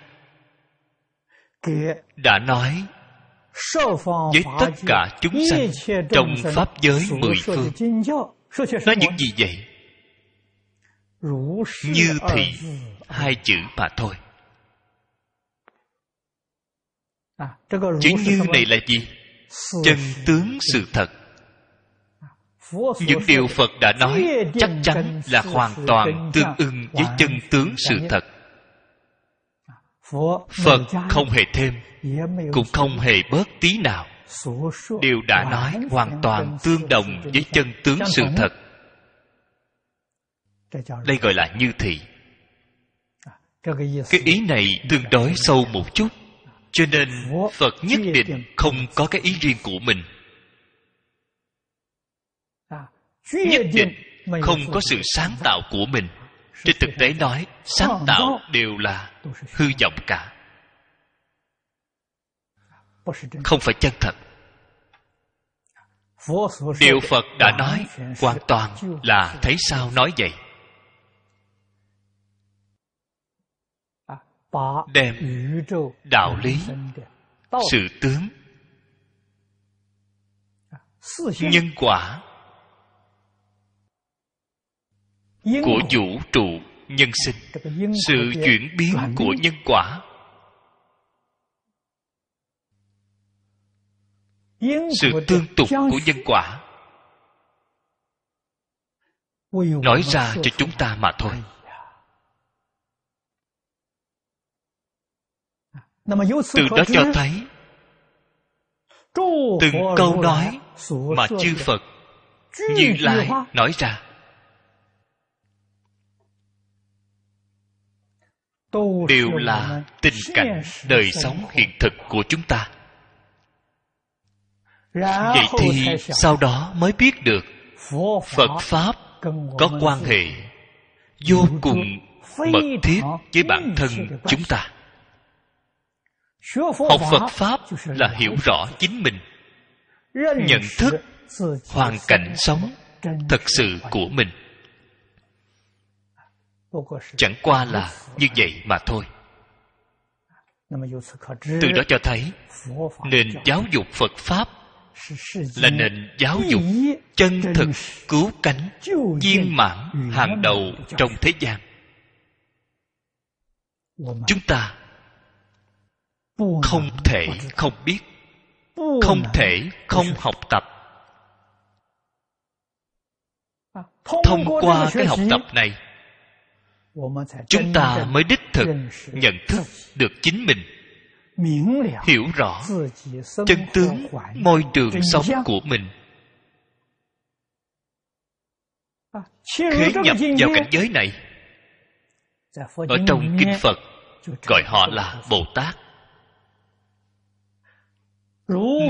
đã nói với tất cả chúng sanh trong pháp giới mười phương. nói những gì vậy? Như thị hai chữ mà thôi. Chữ như này là gì? Chân tướng sự thật những điều phật đã nói chắc chắn là hoàn toàn tương ưng với chân tướng sự thật. Phật không hề thêm cũng không hề bớt tí nào. Điều đã nói hoàn toàn tương đồng với chân tướng sự thật. Đây gọi là như thị. Cái ý này tương đối sâu một chút cho nên phật nhất định không có cái ý riêng của mình nhất định không có sự sáng tạo của mình. Trên thực tế nói sáng tạo đều là hư vọng cả. Không phải chân thật. Điều phật đã nói hoàn toàn là thấy sao nói vậy? Đem đạo lý sự tướng. Nhân quả của vũ trụ nhân sinh. Sự chuyển biến của nhân quả. Sự tương tục của nhân quả. Nói ra cho chúng ta mà thôi. Từ đó cho thấy từng câu nói mà chư phật như lai nói ra đều là tình cảnh đời sống hiện thực của chúng ta. Vậy thì sau đó mới biết được phật pháp có quan hệ vô cùng mật thiết với bản thân chúng ta. học phật pháp là hiểu rõ chính mình nhận thức hoàn cảnh sống thật sự của mình chẳng qua là như vậy mà thôi. từ đó cho thấy nền giáo dục phật pháp là nền giáo dục chân thực cứu cánh viên mãn hàng đầu trong thế gian. chúng ta không thể không biết không thể không học tập. Thông qua cái học tập này chúng ta mới đích thực nhận thức được chính mình. Hiểu rõ chân tướng môi trường sống của mình. Khế nhập vào cảnh giới này. Ở trong kinh phật gọi họ là bồ tát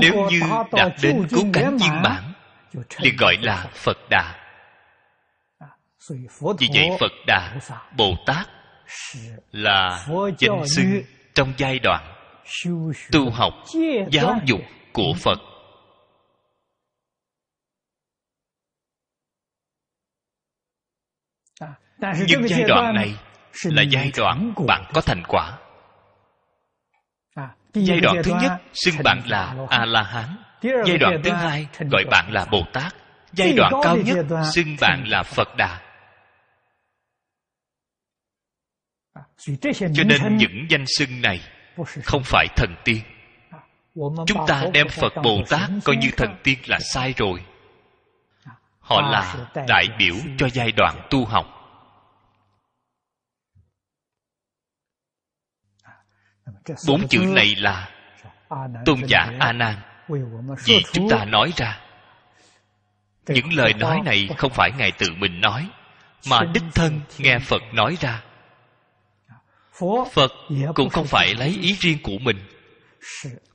nếu như đạt đến cứu cánh viên mãn liền gọi là phật đà vì vậy phật đà bồ tát là danh xưng trong giai đoạn tu học giáo dục của phật. Nhưng giai đoạn này là giai đoạn bạn có thành quả. Giai đoạn thứ nhất xưng bạn là a la hán giai đoạn thứ hai gọi bạn là bồ tát giai đoạn cao nhất xưng bạn là phật đà cho nên những danh xưng này không phải thần tiên. chúng ta đem phật bồ tát coi như thần tiên là sai rồi. họ là đại biểu cho giai đoạn tu học. bốn chữ này là tôn giả a nan vì chúng ta nói ra. những lời nói này không phải ngài tự mình nói mà đích thân nghe phật nói ra phật cũng không phải lấy ý riêng của mình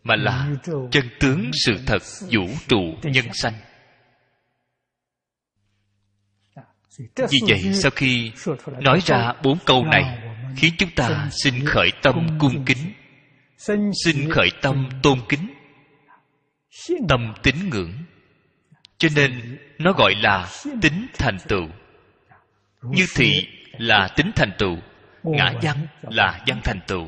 mà là chân tướng sự thật vũ trụ nhân sanh. Vì vậy sau khi nói ra bốn câu này khiến chúng ta xin khởi tâm cung kính. xin khởi tâm tôn kính. Tâm tín ngưỡng. Cho nên nó gọi là tính thành tựu. Như thị là tính thành tựu ngã văn là văn thành tựu.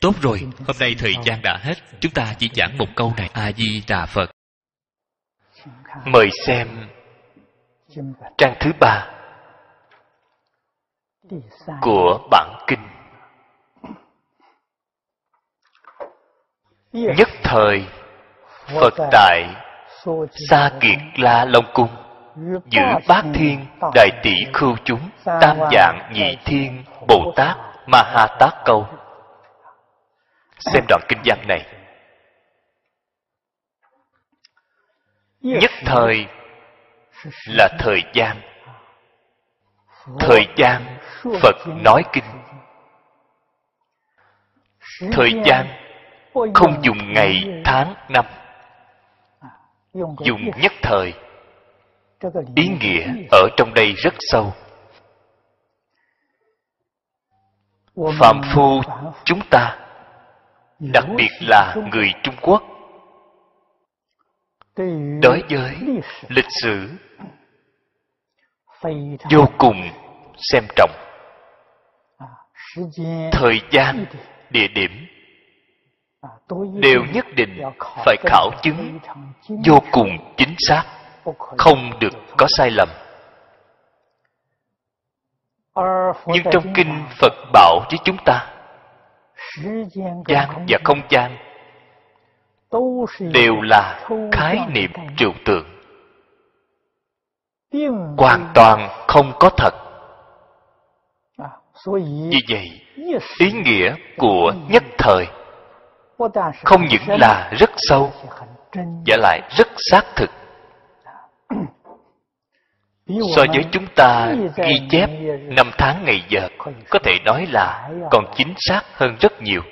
Tốt rồi hôm nay thời gian đã hết. Chúng ta chỉ giảng một câu này. A di đà phật. Mời xem trang thứ ba của bản kinh. Nhất thời phật tại sa kiệt la long cung giữ bát thiên, đại tỷ khưu chúng, tam dạng nhị thiên bồ tát ma ha tát câu. Xem đoạn kinh văn này. Nhất thời là thời gian. Thời gian, phật nói kinh. Thời gian không dùng ngày, tháng, năm. Dùng nhất thời ý nghĩa ở trong đây rất sâu. Phạm phu chúng ta, đặc biệt là người trung quốc, đối với lịch sử vô cùng xem trọng. Thời gian, địa điểm đều nhất định phải khảo chứng vô cùng chính xác không được có sai lầm. Nhưng trong kinh phật bảo với chúng ta gian và không gian đều là khái niệm trừu tượng. Hoàn toàn không có thật. Vì vậy, ý nghĩa của nhất thời không những là rất sâu và lại rất xác thực so với chúng ta ghi chép, năm tháng ngày giờ, có thể nói là còn chính xác hơn rất nhiều.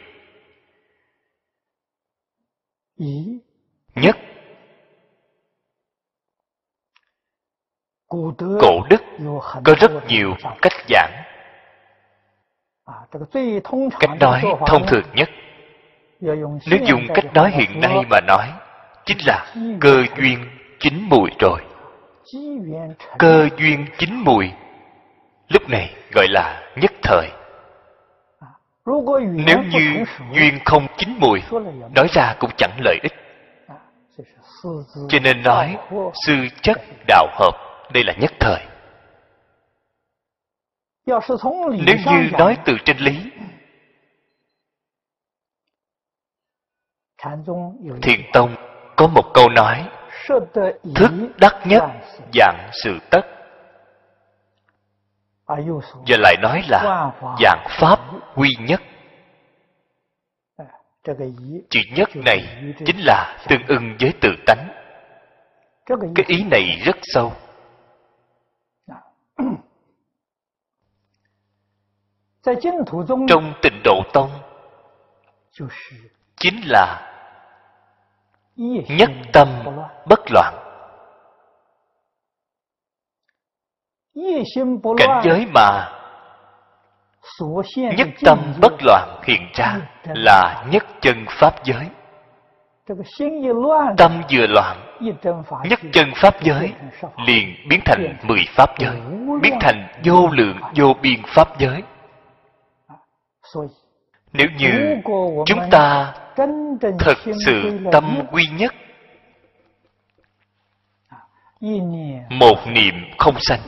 Nhất, cổ đức có rất nhiều cách giảng. Cách nói thông thường nhất. Nếu dùng cách nói hiện nay mà nói, chính là cơ duyên chín mùi rồi cơ duyên chín mùi. Lúc này gọi là nhất thời. Nếu như duyên không chín mùi, nói ra cũng chẳng lợi ích. Cho nên nói, sư chất đạo hợp, đây là nhất thời. Nếu như nói từ trên lý, thiền tông có một câu nói thức đắc nhất, dạng sự tất. Giờ lại nói là dạng pháp quy nhất. Chữ nhất này chính là tương ưng với tự tánh. Cái ý này rất sâu. Trong tịnh độ tông, chính là nhất tâm bất loạn. Cảnh giới mà nhất tâm bất loạn hiện ra là nhất chân pháp giới. Tâm vừa loạn nhất chân pháp giới liền biến thành mười pháp giới biến thành vô lượng vô biên pháp giới. Nếu như chúng ta thật sự tâm quy nhất. Một niệm không sanh.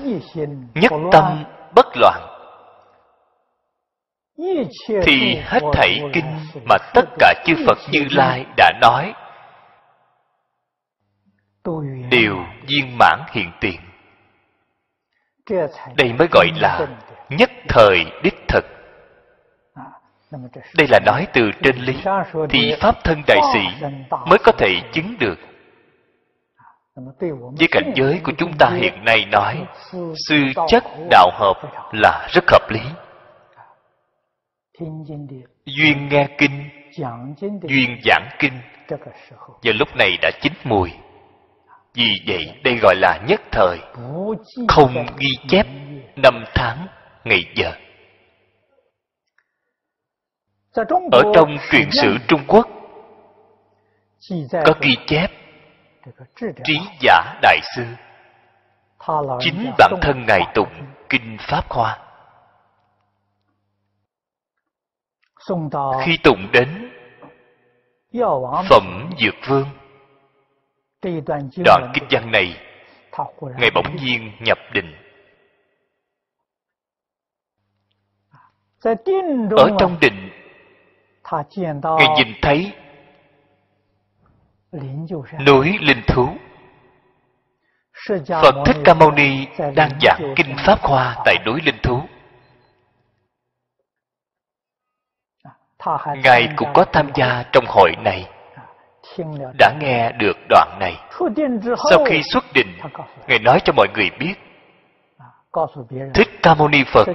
nhất tâm bất loạn. Thì hết thảy kinh mà tất cả chư phật như lai đã nói đều viên mãn hiện tiền. đây mới gọi là nhất thời đích thực đây là nói từ trên lý, thì pháp thân đại sĩ mới có thể chứng được. Với cảnh giới của chúng ta hiện nay nói, sư chất đạo hợp là rất hợp lý. Duyên nghe kinh, duyên giảng kinh giờ lúc này đã chín mùi. Vì vậy, đây gọi là nhất thời, không ghi chép năm tháng, ngày giờ ở trong truyền sử trung quốc có ghi chép trí giả đại sư chính bản thân ngài tụng kinh. Pháp hoa. Khi tụng đến phẩm dược vương đoạn kinh văn này ngài bỗng nhiên nhập định. Ở trong định ngài nhìn thấy. núi linh thú. phật thích ca mâu ni đang giảng kinh pháp hoa tại núi linh thú. Ngài cũng có tham gia trong hội này. Đã nghe được đoạn này. sau khi xuất định ngài nói cho mọi người biết. Thích ca mâu ni phật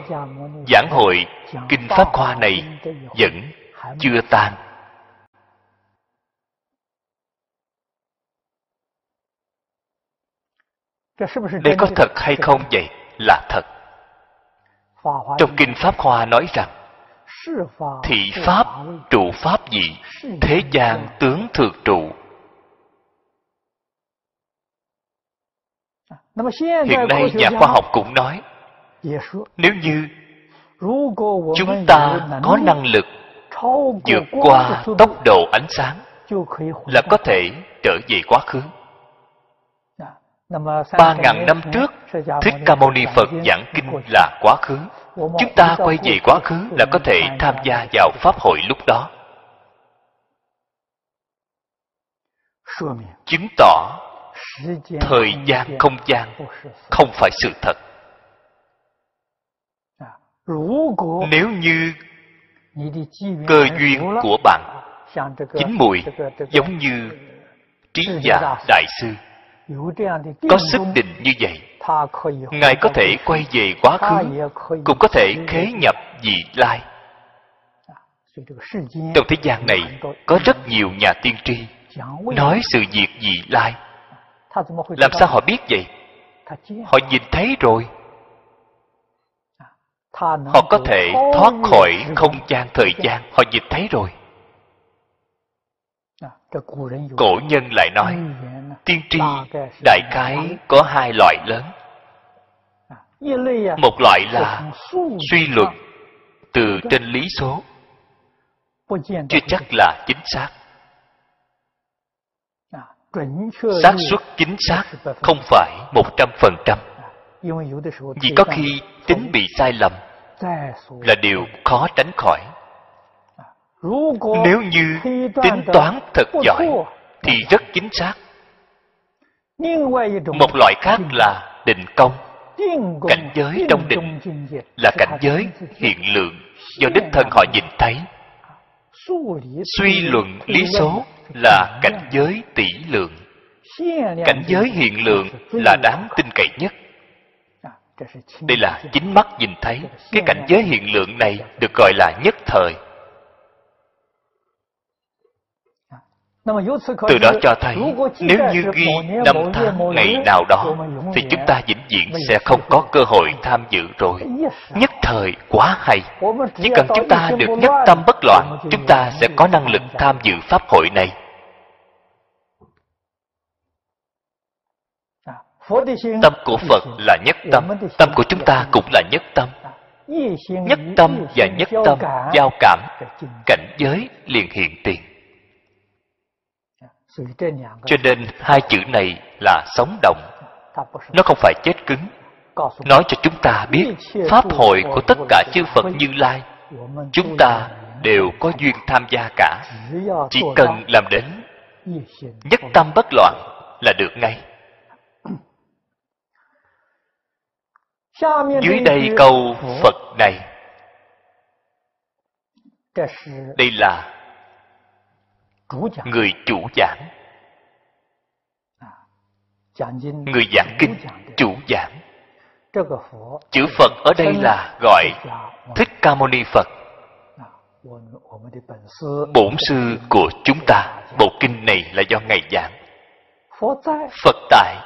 giảng hội kinh pháp hoa này vẫn chưa tan. Đây có thật hay không vậy? Là thật. Trong kinh pháp hoa nói rằng, thị pháp trụ pháp gì? Thế gian tướng thực trụ. Hiện nay nhà khoa học cũng nói, nếu như chúng ta có năng lực vượt qua tốc độ ánh sáng là có thể trở về quá khứ. Ba ngàn năm trước thích ca mâu ni phật giảng kinh là quá khứ. Chúng ta quay về quá khứ là có thể tham gia vào pháp hội lúc đó. Chứng tỏ thời gian không gian không phải sự thật. Nếu như cơ duyên của bạn. chín mùi giống như trí giả đại sư. Có sức định như vậy ngài có thể quay về quá khứ cũng có thể khế nhập vị lai. Trong thế gian này có rất nhiều nhà tiên tri nói sự việc vị lai. Làm sao họ biết vậy? Họ nhìn thấy rồi họ có thể thoát khỏi không gian thời gian. họ nhìn thấy rồi. Cổ nhân lại nói tiên tri đại khái có hai loại lớn. Một loại là suy luận từ trên lý số. Chưa chắc là chính xác. Xác suất chính xác không phải. một trăm phần trăm. Vì có khi tính bị sai lầm là điều khó tránh khỏi. Nếu như tính toán thật giỏi, thì rất chính xác. Một loại khác là định công. Cảnh giới trong định là cảnh giới hiện lượng do đích thân họ nhìn thấy. Suy luận lý số là cảnh giới tỷ lượng. Cảnh giới hiện lượng là đáng tin cậy nhất đây là chính mắt nhìn thấy. Cái cảnh giới hiện lượng này được gọi là nhất thời. Từ đó cho thấy nếu như ghi năm tháng ngày nào đó thì chúng ta vĩnh viễn sẽ không có cơ hội tham dự rồi. Nhất thời quá hay. Chỉ cần chúng ta được nhất tâm bất loạn chúng ta sẽ có năng lực tham dự pháp hội này tâm của phật là nhất tâm. Tâm của chúng ta cũng là nhất tâm. Nhất tâm và nhất tâm giao cảm cảnh giới liền hiện tiền. Cho nên hai chữ này là sống động. Nó không phải chết cứng. Nói cho chúng ta biết pháp hội của tất cả chư phật như lai chúng ta đều có duyên tham gia cả. Chỉ cần làm đến nhất tâm bất loạn là được ngay dưới đây câu phật này. Đây là người chủ giảng. Người giảng kinh chủ giảng. Chữ phật ở đây là gọi thích ca mâu ni phật. Bổn sư của chúng ta bộ kinh này là do ngài giảng. Phật tại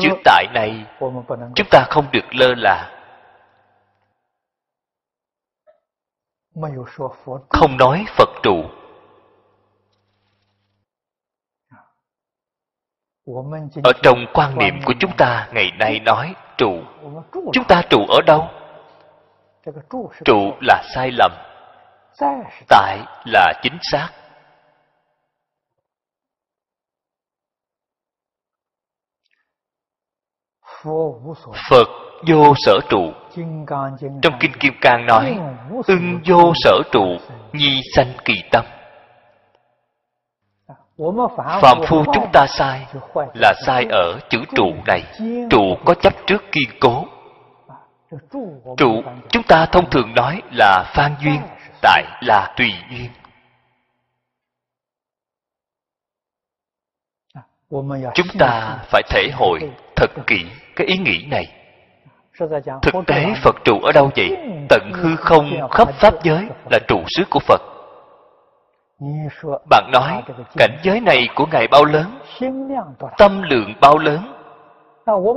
chữ tại này chúng ta không được lơ là. Không nói phật trụ. Ở trong quan niệm của chúng ta ngày nay nói trụ. Chúng ta trụ ở đâu? Trụ là sai lầm. Tại là chính xác phật vô sở trụ trong kinh kim cang nói ưng vô sở trụ nhi sanh kỳ tâm Phạm phu chúng ta sai là sai ở chữ trụ này. Trụ có chấp trước kiên cố. Trụ chúng ta thông thường nói là phan duyên, tại là tùy duyên. Chúng ta phải thể hội thật kỹ cái ý nghĩ này. Thực tế Phật trụ ở đâu vậy? Tận hư không khắp Pháp giới là trụ xứ của Phật. Bạn nói, cảnh giới này của Ngài bao lớn? Tâm lượng bao lớn?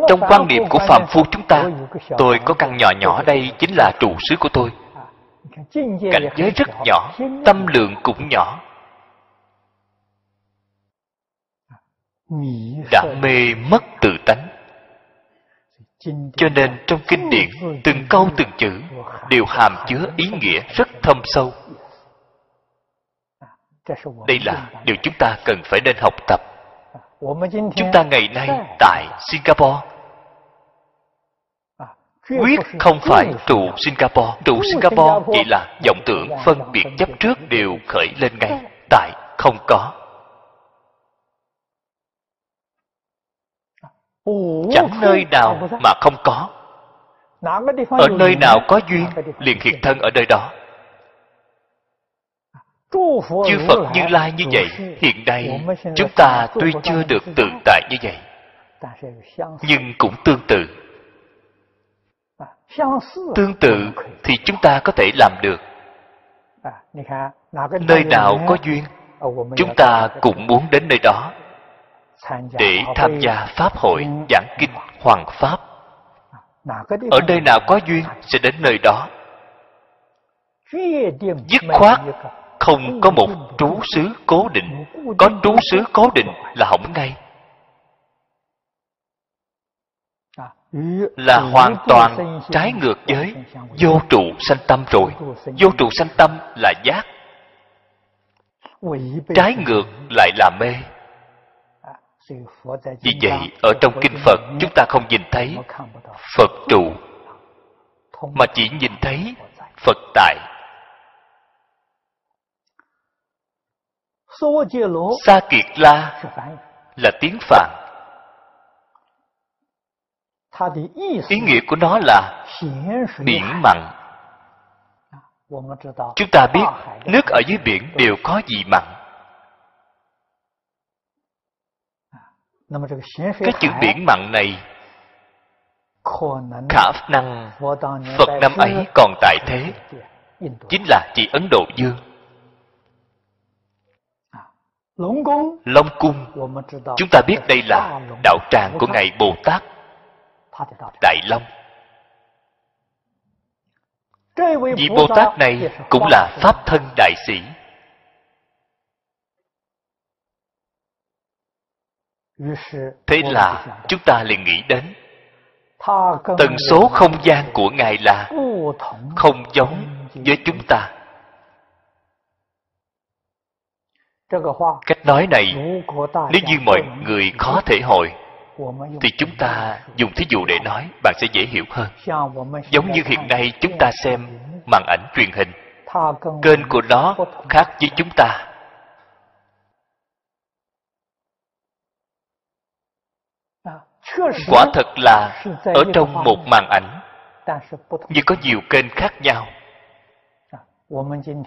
Trong quan niệm của phàm phu chúng ta, tôi có căn nhỏ nhỏ đây chính là trụ xứ của tôi. Cảnh giới rất nhỏ, tâm lượng cũng nhỏ. Đã mê mất tự tánh. Cho nên trong kinh điển, từng câu từng chữ đều hàm chứa ý nghĩa rất thâm sâu. Đây là điều chúng ta cần phải nên học tập. Chúng ta ngày nay tại Singapore quyết không phải trụ Singapore. Trụ Singapore chỉ là vọng tưởng phân biệt chấp trước đều khởi lên ngay. Tại không có. Chẳng nơi nào mà không có. Ở nơi nào có duyên liền hiện thân ở nơi đó. Chư Phật Như Lai như vậy, hiện nay chúng ta tuy chưa được tự tại như vậy, nhưng cũng tương tự. Tương tự thì chúng ta có thể làm được. Nơi nào có duyên, chúng ta cũng muốn đến nơi đó để tham gia Pháp hội giảng kinh Hoàng Pháp. Ở nơi nào có duyên sẽ đến nơi đó. Dứt khoát không có một trú xứ cố định. có trú xứ cố định là hỏng ngay. Là hoàn toàn trái ngược với vô trụ sanh tâm rồi. vô trụ sanh tâm là giác. Trái ngược lại là mê vì vậy ở trong kinh phật chúng ta không nhìn thấy phật trụ mà chỉ nhìn thấy phật tại Sa Kiệt La là tiếng Phạn. Ý nghĩa của nó là biển mặn. Chúng ta biết nước ở dưới biển đều có gì mặn. Cái chữ biển mặn này khả năng Phật năm ấy còn tại thế. chính là chỉ Ấn Độ Dương. Long cung. Chúng ta biết đây là đạo tràng của Ngài Bồ Tát Đại Long. Vị Bồ Tát này cũng là Pháp thân đại sĩ Thế là chúng ta liền nghĩ đến Tần số không gian của Ngài là không giống với chúng ta. Cách nói này nếu như mọi người khó thể hội thì chúng ta dùng thí dụ để nói bạn sẽ dễ hiểu hơn. Giống như hiện nay chúng ta xem màn ảnh truyền hình. Kênh của nó khác với chúng ta quả thật là ở trong một màn ảnh nhưng có nhiều kênh khác nhau.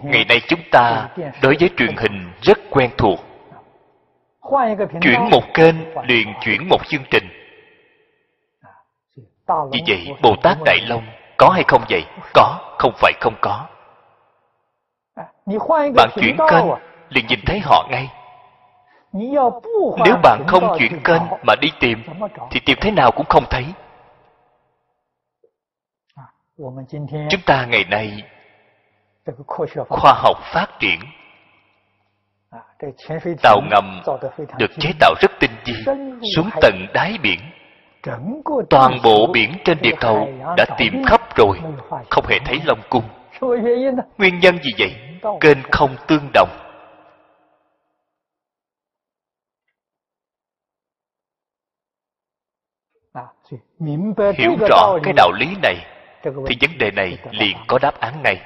Ngày nay chúng ta đối với truyền hình rất quen thuộc. Chuyển một kênh liền chuyển một chương trình. Vì vậy bồ tát đại long có hay không vậy? Có không phải không có. Bạn chuyển kênh liền nhìn thấy họ ngay nếu bạn không chuyển kênh mà đi tìm thì tìm thế nào cũng không thấy. Chúng ta ngày nay khoa học phát triển. Tàu ngầm được chế tạo rất tinh vi xuống tận đáy biển. Toàn bộ biển trên địa cầu đã tìm khắp rồi không hề thấy long cung. Nguyên nhân gì vậy? Kênh không tương đồng hiểu rõ cái đạo lý này thì vấn đề này liền có đáp án ngay.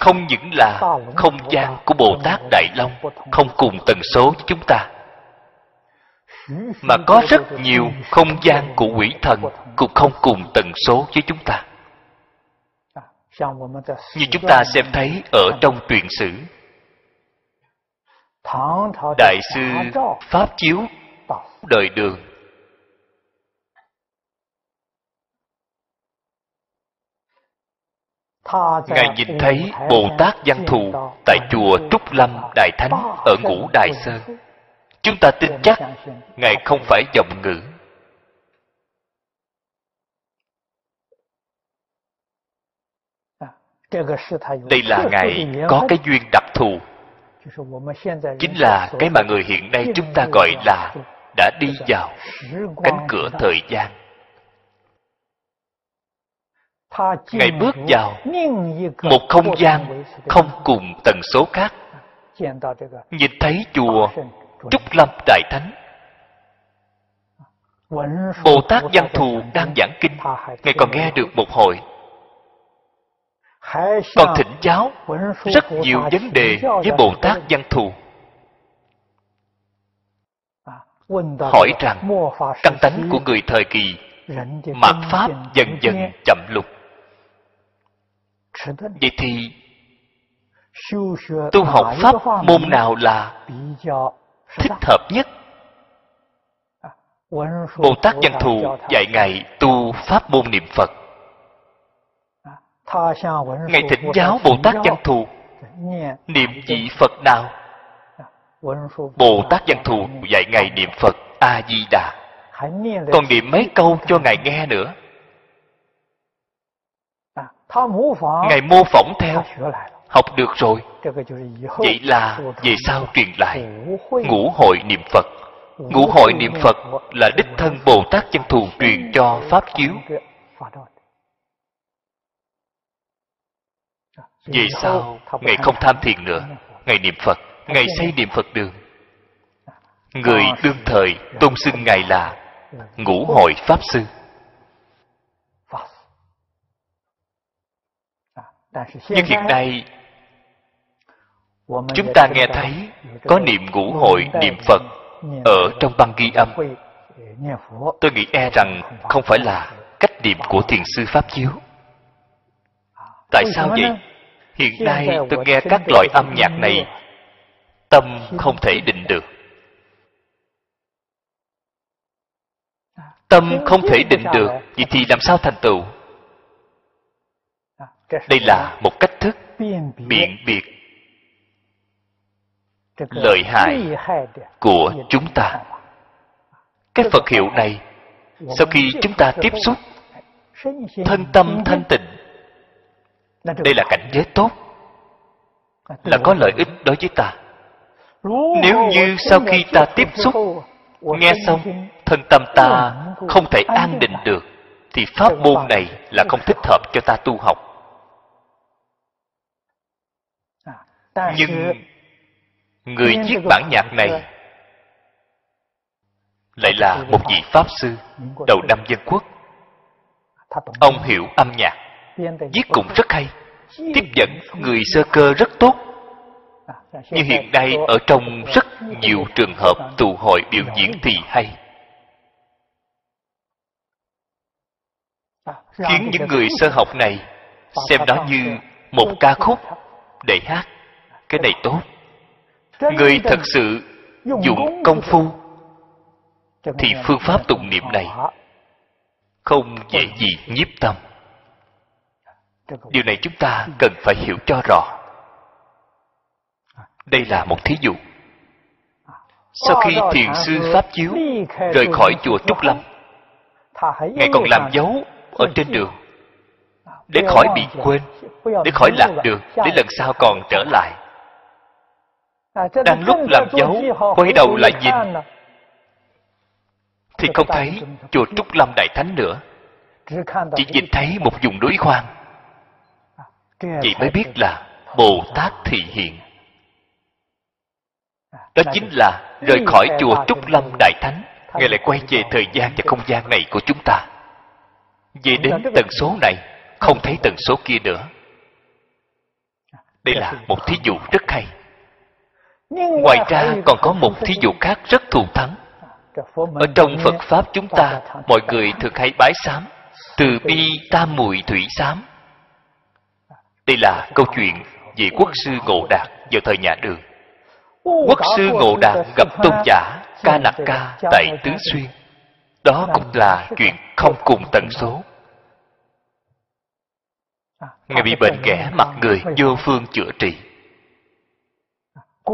Không những là không gian của bồ tát đại long không cùng tần số với chúng ta mà có rất nhiều không gian của quỷ thần cũng không cùng tần số với chúng ta. Như chúng ta xem thấy ở trong truyền sử đại sư pháp chiếu đời đường. Ngài nhìn thấy bồ tát văn thù tại chùa trúc lâm đại thánh ở ngũ đài sơn. chúng ta tin chắc ngài không phải giọng ngữ. Đây là ngài có cái duyên đặc thù. Chính là cái mà người hiện nay chúng ta gọi là đã đi vào cánh cửa thời gian. Ngài bước vào một không gian không cùng tần số khác. Nhìn thấy chùa trúc lâm đại thánh. Bồ tát văn thù đang giảng kinh. Ngài còn nghe được một hồi. Còn thỉnh giáo rất nhiều vấn đề với bồ tát văn thù hỏi rằng căn tánh của người thời kỳ mạt pháp dần dần chậm lục vậy thì tu học pháp môn nào là thích hợp nhất? Bồ tát văn thù dạy ngài tu pháp môn niệm phật. Ngài thỉnh giáo bồ tát văn thù. niệm vị phật nào bồ tát văn thù dạy ngài niệm phật a di đà. Còn niệm mấy câu cho ngài nghe nữa. Ngài mô phỏng theo. Học được rồi. Vậy là về sau truyền lại. Ngũ hội niệm phật. Ngũ hội niệm phật là đích thân bồ tát chân thù truyền cho pháp chiếu. Về sau, ngài không tham thiền nữa. Ngài niệm phật ngài xây niệm phật đường. Người đương thời tôn xưng ngài là ngũ hội pháp sư. Nhưng hiện nay, chúng ta nghe thấy có niệm ngũ hội, niệm phật ở trong băng ghi âm. Tôi nghĩ e rằng không phải là cách niệm của thiền sư pháp chiếu. Tại sao vậy? Hiện nay tôi nghe các loại âm nhạc này tâm không thể định được. Tâm không thể định được, vậy thì làm sao thành tựu? Đây là một cách thức biện biệt lợi hại của chúng ta. Cái phật hiệu này, sau khi chúng ta tiếp xúc, thân tâm thanh tịnh, đây là cảnh giới tốt, là có lợi ích đối với ta nếu như sau khi ta tiếp xúc nghe xong thân tâm ta không thể an định được thì pháp môn này là không thích hợp cho ta tu học. Nhưng người viết bản nhạc này lại là một vị pháp sư đầu năm dân quốc. Ông hiểu âm nhạc viết cũng rất hay tiếp dẫn người sơ cơ rất tốt như hiện nay ở trong rất nhiều trường hợp tụ hội biểu diễn thì hay. Khiến những người sơ học này xem đó như một ca khúc để hát. Cái này tốt. Người thật sự dùng công phu thì phương pháp tụng niệm này không dễ gì nhiếp tâm. Điều này chúng ta cần phải hiểu cho rõ đây là một thí dụ. Sau khi thiền sư pháp chiếu rời khỏi chùa trúc lâm ngài còn làm dấu ở trên đường để khỏi bị quên để khỏi lạc đường để lần sau còn trở lại. Đang lúc làm dấu quay đầu lại nhìn. thì không thấy chùa trúc lâm đại thánh nữa. Chỉ nhìn thấy một vùng núi hoang. Vậy mới biết là bồ tát thị hiện đó chính là rời khỏi chùa trúc lâm đại thánh ngài lại quay về thời gian và không gian này của chúng ta. Về đến tần số này không thấy tần số kia nữa. Đây là một thí dụ rất hay. Ngoài ra còn có một thí dụ khác rất thù thắng. Ở trong phật pháp chúng ta mọi người thường hay bái sám từ bi tam mùi thủy sám. Đây là câu chuyện về quốc sư ngộ đạt vào thời nhà đường quốc sư ngộ đạt gặp tôn giả ca nặc ca tại tứ xuyên. đó cũng là chuyện không cùng tần số. Ngài bị bệnh ghẻ mặt người vô phương chữa trị.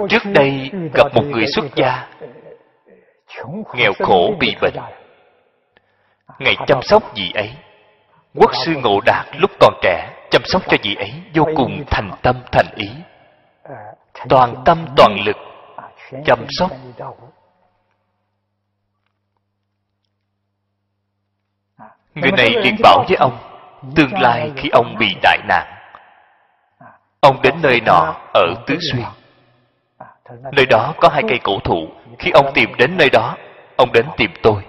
Trước đây gặp một người xuất gia nghèo khổ bị bệnh. ngài chăm sóc vị ấy quốc sư ngộ đạt lúc còn trẻ chăm sóc cho vị ấy vô cùng thành tâm thành ý toàn tâm, toàn lực, chăm sóc. Người này liền bảo với ông, tương lai khi ông bị đại nạn, ông đến nơi nọ ở tứ xuyên. Nơi đó có hai cây cổ thụ. Khi ông tìm đến nơi đó, ông đến tìm tôi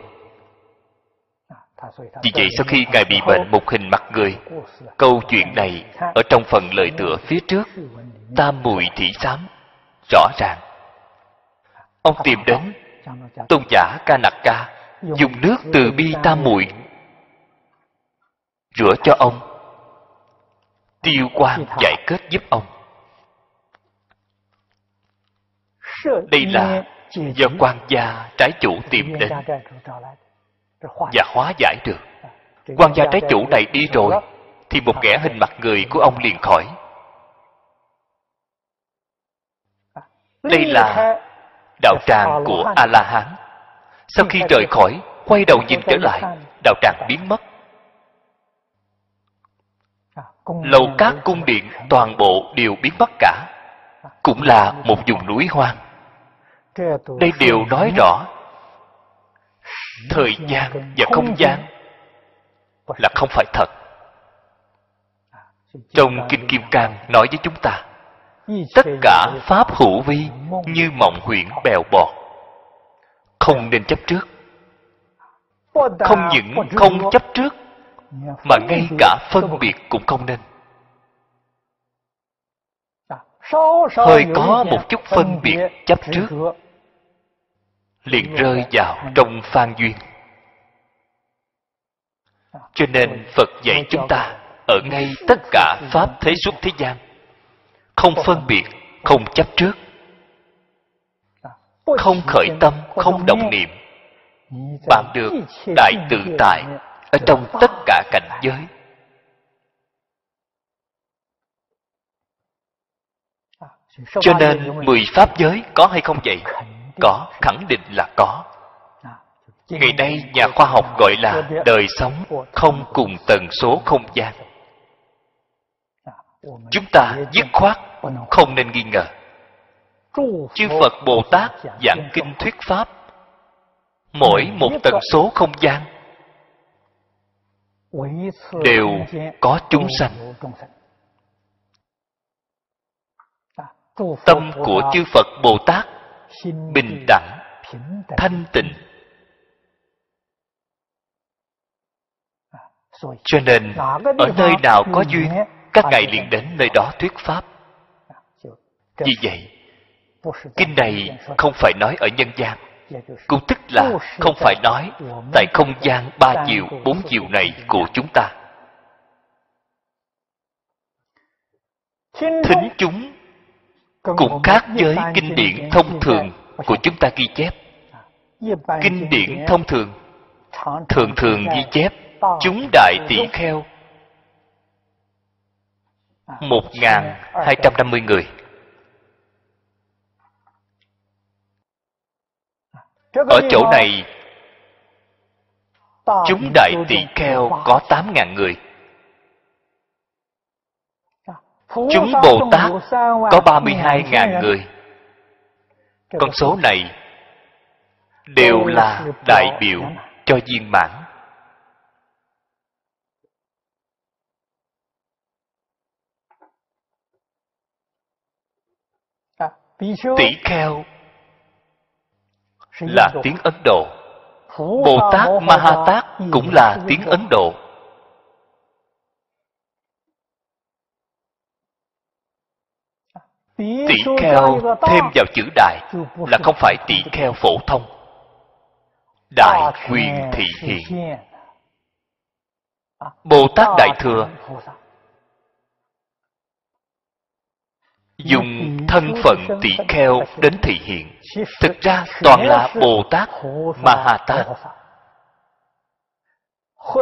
vì vậy sau khi ngài bị bệnh, một hình mặt người. Câu chuyện này ở trong phần lời tựa phía trước tam mùi thị sám rõ ràng. Ông tìm đến tôn giả ca nặc ca dùng nước từ bi tam mùi, rửa cho ông. Tiêu quan giải kết giúp ông. Đây là do quan gia trái chủ tìm đến và hóa giải được. Quan gia trái chủ này đi rồi thì một kẻ hình mặt người của ông liền khỏi. Đây là đạo tràng của a la hán sau khi rời khỏi quay đầu nhìn trở lại đạo tràng biến mất. Lầu các cung điện toàn bộ đều biến mất cả cũng là một vùng núi hoang. Đây đều nói rõ thời gian và không gian là không phải thật. Trong kinh kim cang nói với chúng ta tất cả pháp hữu vi như mộng huyễn bèo bọt. Không nên chấp trước. Không những không chấp trước mà ngay cả phân biệt cũng không nên. Hơi có một chút phân biệt chấp trước liền rơi vào trong phan duyên. Cho nên phật dạy chúng ta ở ngay tất cả pháp thế xuất thế gian không phân biệt không chấp trước không khởi tâm không động niệm. Bạn được đại tự tại ở trong tất cả cảnh giới. Cho nên mười pháp giới có hay không vậy có, khẳng định là có. Ngày nay nhà khoa học gọi là đời sống không cùng tần số không gian. Chúng ta dứt khoát không nên nghi ngờ. Chư phật bồ tát giảng kinh thuyết pháp, mỗi một tần số không gian đều có chúng sanh. Tâm của chư phật bồ tát bình đẳng thanh tịnh. Cho nên ở nơi nào có duyên các ngài liền đến nơi đó thuyết pháp. Vì vậy kinh này không phải nói ở nhân gian. Cũng tức là không phải nói tại không gian ba chiều bốn chiều này của chúng ta. Thính chúng cũng khác với kinh điển thông thường của chúng ta ghi chép. Kinh điển thông thường. Thường thường ghi chép chúng đại tỷ kheo. Một ngàn hai trăm năm mươi người. Ở chỗ này chúng đại tỷ kheo có tám ngàn người chúng bồ tát có ba mươi hai ngàn người. Con số này đều là đại biểu cho viên mãn. Tỷ kheo là tiếng ấn độ. Bồ tát ma ha tát cũng là tiếng ấn độ tỷ kheo thêm vào chữ đại là không phải tỷ kheo phổ thông. Đại quyền thị hiện. bồ tát đại thừa. dùng thân phận tỷ kheo đến thị hiện. Thực ra toàn là bồ tát ma ha tát.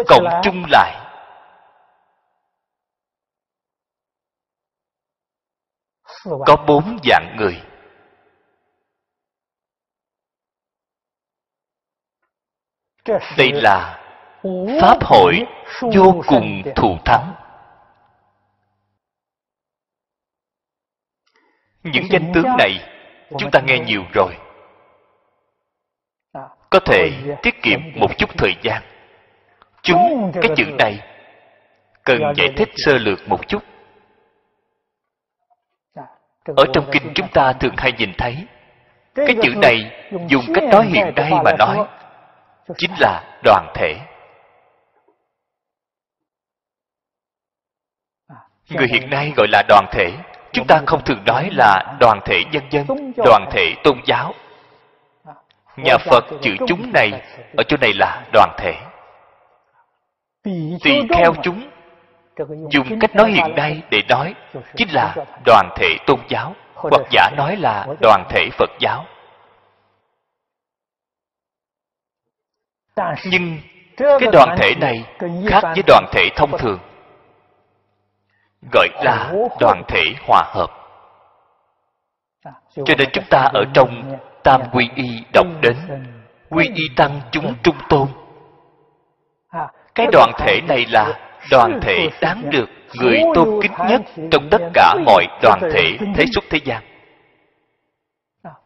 Cộng chung lại có bốn dạng người. Đây là pháp hội vô cùng thù thắng. Những danh tướng này chúng ta nghe nhiều rồi. Có thể tiết kiệm một chút thời gian. Chúng cái chữ này cần giải thích sơ lược một chút ở trong kinh chúng ta thường hay nhìn thấy cái chữ này dùng cách nói hiện nay mà nói chính là đoàn thể. Người hiện nay gọi là đoàn thể. Chúng ta không thường nói là đoàn thể nhân dân đoàn thể tôn giáo. Nhà phật chữ chúng này ở chỗ này là đoàn thể. Tỳ kheo chúng dùng cách nói hiện nay để nói chính là đoàn thể tôn giáo hoặc giả nói là đoàn thể phật giáo. Nhưng cái đoàn thể này khác với đoàn thể thông thường. Gọi là đoàn thể hòa hợp. Cho nên chúng ta ở trong tam quy y đọc đến quy y tăng chúng trung tôn. Cái đoàn thể này là đoàn thể đáng được người tôn kính nhất trong tất cả mọi đoàn thể thế xuất thế gian.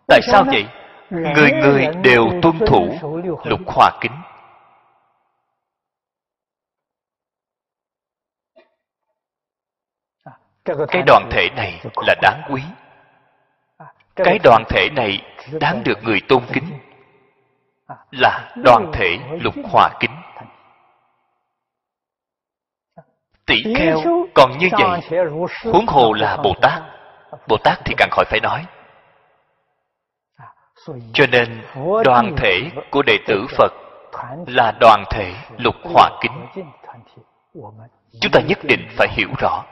Tại sao vậy? Người người đều tuân thủ lục hòa kính. Cái đoàn thể này là đáng quý. Cái đoàn thể này đáng được người tôn kính là đoàn thể lục hòa kính tỷ kheo còn như vậy huống hồ là bồ tát bồ tát thì càng khỏi phải nói. Cho nên đoàn thể của đệ tử phật là đoàn thể lục hòa kính. Chúng ta nhất định phải hiểu rõ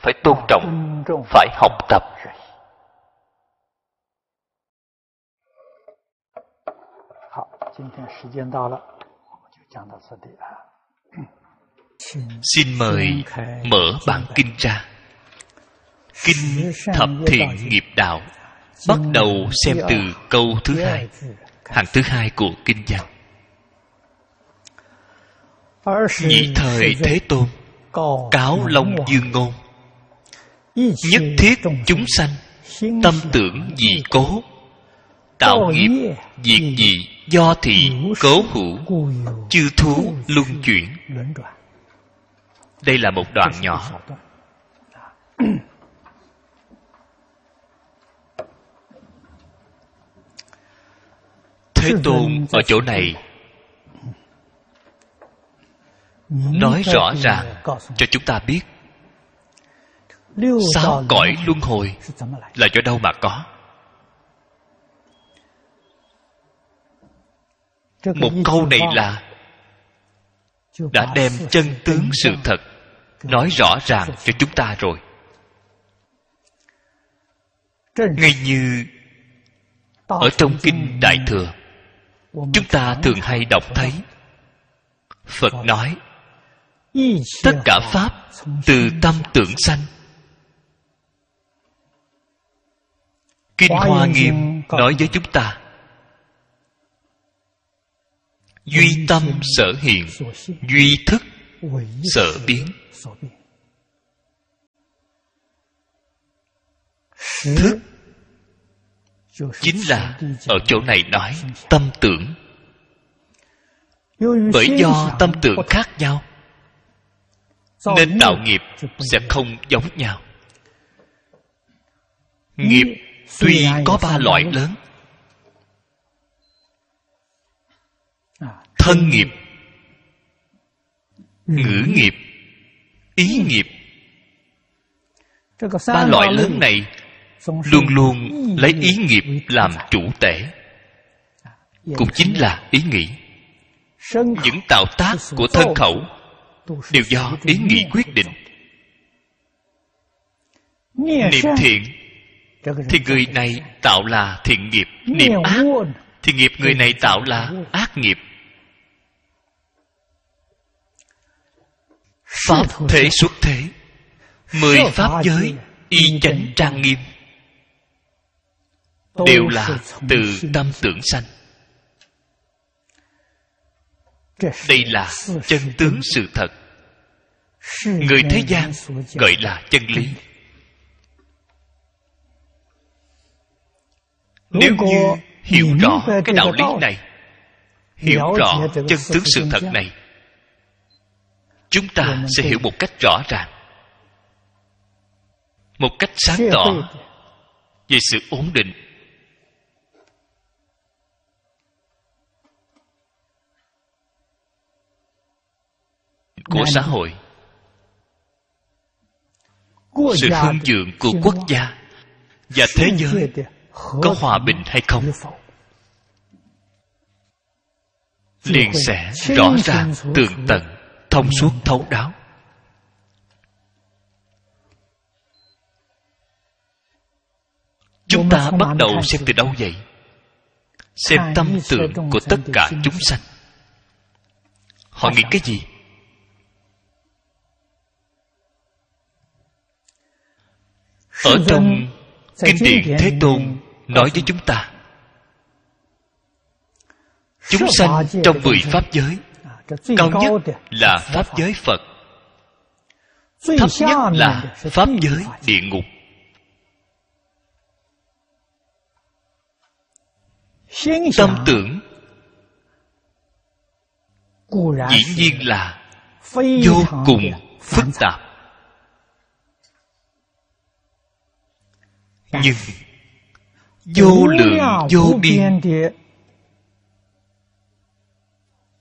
phải tôn trọng phải học tập. Hãy subscribe cho kênh Ghiền Mì Gõ Để không bỏ lỡ những Xin mời mở bản kinh ra. Kinh Thập Thiện Nghiệp Đạo bắt đầu xem từ câu thứ hai, hàng thứ hai của kinh văn. Nhị thời Thế Tôn cáo Long Dương Ngôn Nhất thiết chúng sanh Tâm tưởng dị cố Tạo nghiệp Diệt dị Do thị cố hữu Chư thú luân chuyển đây là một đoạn nhỏ. Thế tôn ở chỗ này nói rõ ràng cho chúng ta biết. Sao cõi luân hồi là chỗ đâu mà có? Một câu này là đã đem chân tướng sự thật nói rõ ràng cho chúng ta rồi. Ngay như ở trong kinh đại thừa chúng ta thường hay đọc thấy phật nói tất cả pháp từ tâm tưởng sanh. Kinh hoa nghiêm nói với chúng ta duy tâm sở hiện duy thức sở biến. Thức. Chính là ở chỗ này nói tâm tưởng. Bởi do tâm tưởng khác nhau, nên tạo nghiệp sẽ không giống nhau. Nghiệp tuy có ba loại lớn. Thân nghiệp ngữ nghiệp. Ý nghiệp. Ba loại lớn này luôn luôn lấy ý nghiệp làm chủ tể cũng chính là ý nghĩ. Những tạo tác của thân khẩu đều do ý nghĩ quyết định. Niệm thiện. Thì người này tạo là thiện nghiệp niệm ác. thì nghiệp người này tạo là ác nghiệp pháp thế xuất thế mười pháp giới y chánh trang nghiêm. Đều là từ tâm tưởng sanh. Đây là chân tướng sự thật. Người thế gian gọi là chân lý. Nếu như hiểu rõ cái đạo lý này hiểu rõ chân tướng sự thật này chúng ta sẽ hiểu một cách rõ ràng. Một cách sáng tỏ về sự ổn định. Của xã hội. Sự hương dượng của quốc gia và thế giới có hòa bình hay không? liền sẽ rõ ràng tường tận thông suốt thấu đáo. Chúng ta bắt đầu xem từ đâu vậy? Xem tâm tưởng của tất cả chúng sanh. Họ nghĩ cái gì? Ở trong kinh điển thế tôn nói với chúng ta chúng sanh trong mười pháp giới cao nhất là pháp giới phật. Thấp nhất là pháp giới địa ngục. Tâm tưởng dĩ nhiên là vô cùng phức tạp. Nhưng vô lượng vô biên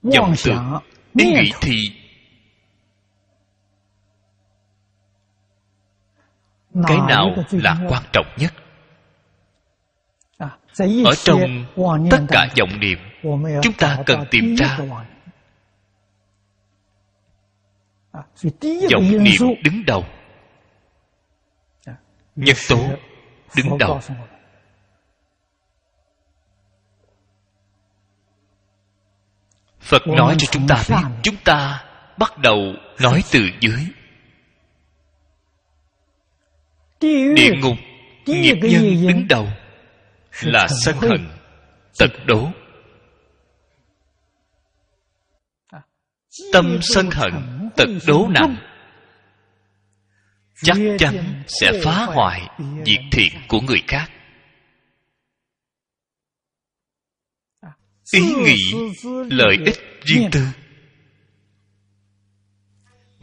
vọng tưởng ý nghĩ thì cái nào là quan trọng nhất? Ở trong tất cả vọng niệm chúng ta cần tìm ra. vọng niệm đứng đầu. Nhân tố đứng đầu phật nói cho chúng ta biết chúng ta bắt đầu nói từ dưới. Địa ngục nghiệp nhân đứng đầu là sân hận tật đố. Tâm sân hận tật đố nặng. Chắc chắn sẽ phá hoại việc thiện của người khác ý nghĩ lợi ích riêng tư.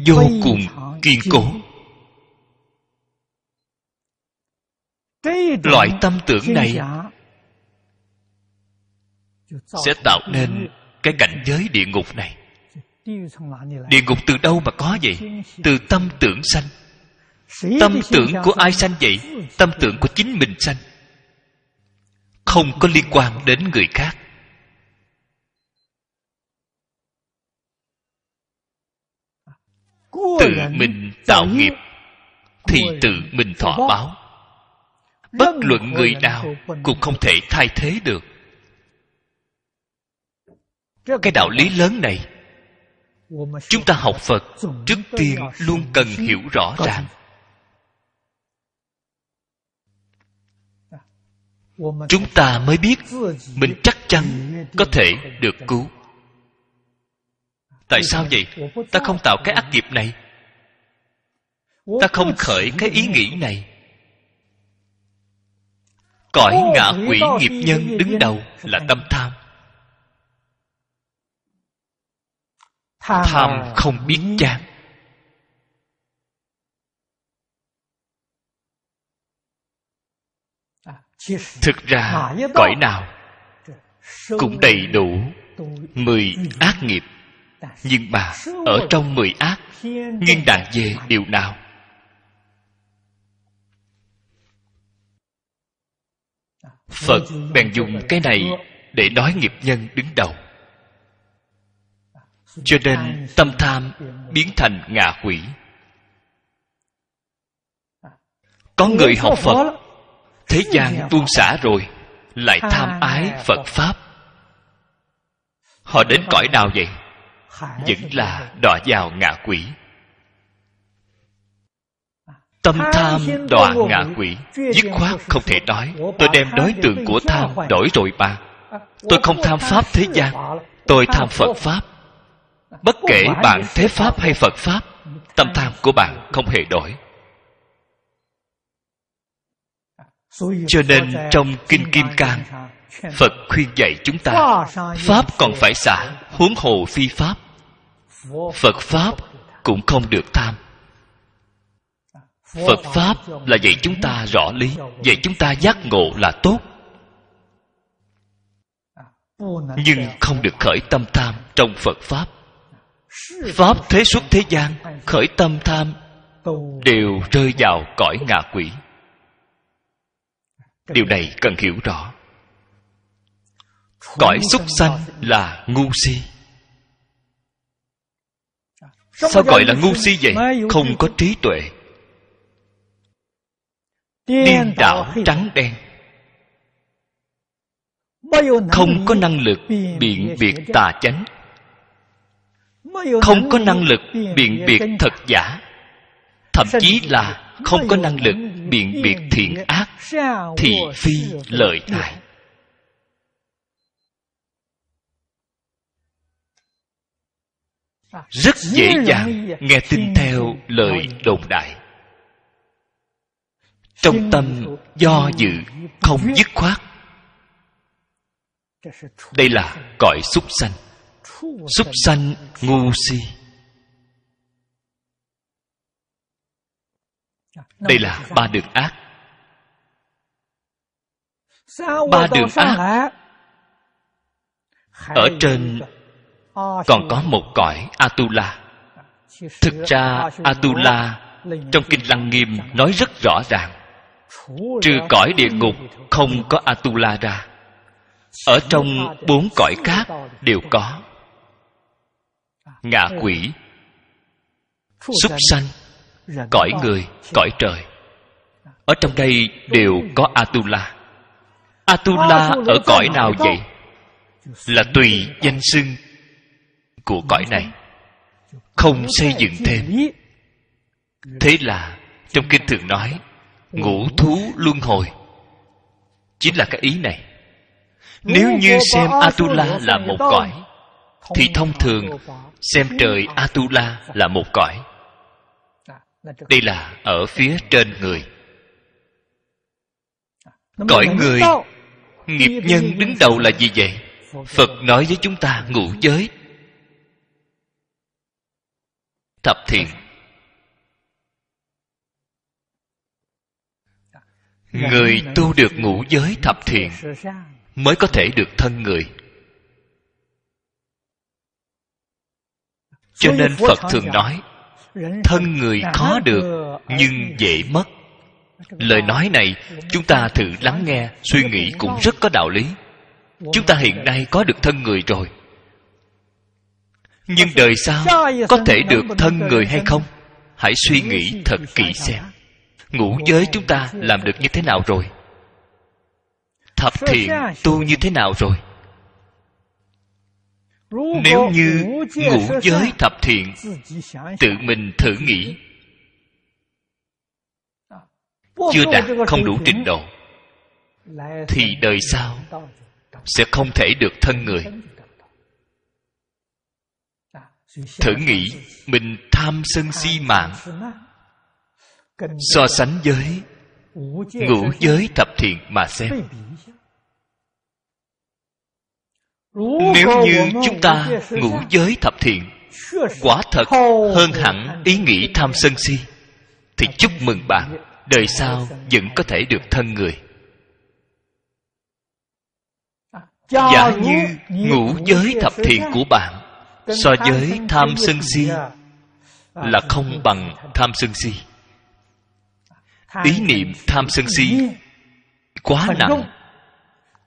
Vô cùng kiên cố. Loại tâm tưởng này sẽ tạo nên cái cảnh giới địa ngục này. Địa ngục từ đâu mà có vậy? Từ tâm tưởng sanh. Tâm tưởng của ai sanh vậy? tâm tưởng của chính mình sanh. Không có liên quan đến người khác tự mình tạo nghiệp thì tự mình thọ báo. Bất luận người nào cũng không thể thay thế được. Cái đạo lý lớn này chúng ta học phật trước tiên luôn cần hiểu rõ ràng. Chúng ta mới biết mình chắc chắn có thể được cứu tại sao vậy? Ta không tạo cái ác nghiệp này. Ta không khởi cái ý nghĩ này. Cõi ngạ quỷ nghiệp nhân đứng đầu là tâm tham. Tham không biết chán. Thực ra, cõi nào cũng đầy đủ mười ác nghiệp nhưng mà ở trong mười ác nghiêng đàn về điều nào? Phật bèn dùng cái này để nói nghiệp nhân đứng đầu. Cho nên tâm tham biến thành ngạ quỷ. Có người học phật, thế gian tuôn xả rồi, lại tham ái phật pháp. Họ đến cõi nào vậy? Vẫn là đọa vào ngạ quỷ. Tâm tham đọa ngạ quỷ. dứt khoát không thể nói. tôi đem đối tượng của tham đổi rồi mà tôi không tham pháp thế gian. tôi tham phật pháp. Bất kể bạn thế pháp hay phật pháp tâm tham của bạn không hề đổi. Cho nên trong kinh kim cang phật khuyên dạy chúng ta pháp còn phải xả huống hồ phi pháp phật pháp cũng không được tham. Phật pháp là dạy chúng ta rõ lý dạy chúng ta giác ngộ là tốt. Nhưng không được khởi tâm tham trong phật pháp. Pháp thế xuất thế gian khởi tâm tham đều rơi vào cõi ngạ quỷ. Điều này cần hiểu rõ. Cõi súc sanh là ngu si sao gọi là ngu si vậy? không có trí tuệ. Điên đảo trắng đen. Không có năng lực biện biệt tà chánh. Không có năng lực biện biệt thật giả. Thậm chí là không có năng lực biện biệt thiện ác thì phi lợi hại rất dễ dàng nghe tin theo lời đồn đại. Trong tâm do dự không dứt khoát. Đây là cõi súc sanh. Súc sanh ngu si. Đây là ba đường ác. Ba đường ác ở trên còn có một cõi atula. Thực ra, atula trong kinh lăng nghiêm nói rất rõ ràng. Trừ cõi địa ngục, không có atula ra. Ở trong bốn cõi khác đều có. Ngạ quỷ, súc sanh, cõi người, cõi trời. Ở trong đây đều có atula. Atula ở cõi nào vậy? Là tùy danh xưng của cõi này, không xây dựng thêm. Thế là trong kinh thường nói, ngũ thú luân hồi. Chính là cái ý này. Nếu như xem atula là một cõi, thì thông thường xem trời atula là một cõi. Đây là ở phía trên người. Cõi người, nghiệp nhân đứng đầu là gì vậy? Phật nói với chúng ta ngũ giới thập thiện người tu được ngũ giới thập thiện mới có thể được thân người. Cho nên phật thường nói, thân người khó được, nhưng dễ mất. Lời nói này chúng ta thử lắng nghe, suy nghĩ cũng rất có đạo lý. Chúng ta hiện nay có được thân người rồi nhưng đời sau có thể được thân người hay không? hãy suy nghĩ thật kỹ xem. ngũ giới chúng ta làm được như thế nào rồi? Thập thiện tu như thế nào rồi? Nếu như ngũ giới thập thiện tự mình thử nghĩ. Chưa đạt không đủ trình độ thì đời sau sẽ không thể được thân người thử nghĩ, mình tham sân si mạng. So sánh với ngũ giới thập thiện mà xem. Nếu như chúng ta ngũ giới thập thiện quả thật hơn hẳn ý nghĩ tham sân si, thì chúc mừng bạn, đời sau vẫn có thể được thân người. Giả như ngũ giới thập thiện của bạn so với tham sân si là không bằng tham sân si. Ý niệm tham sân si quá nặng.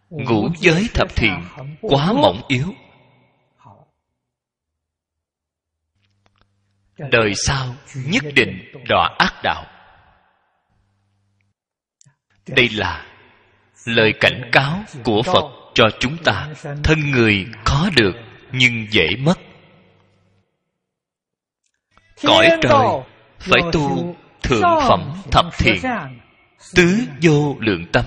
Ngũ giới thập thiện quá mỏng yếu. Đời sau nhất định đọa ác đạo. Đây là lời cảnh cáo của phật cho chúng ta. thân người khó được nhưng dễ mất cõi trời phải tu thượng phẩm thập thiện tứ vô lượng tâm.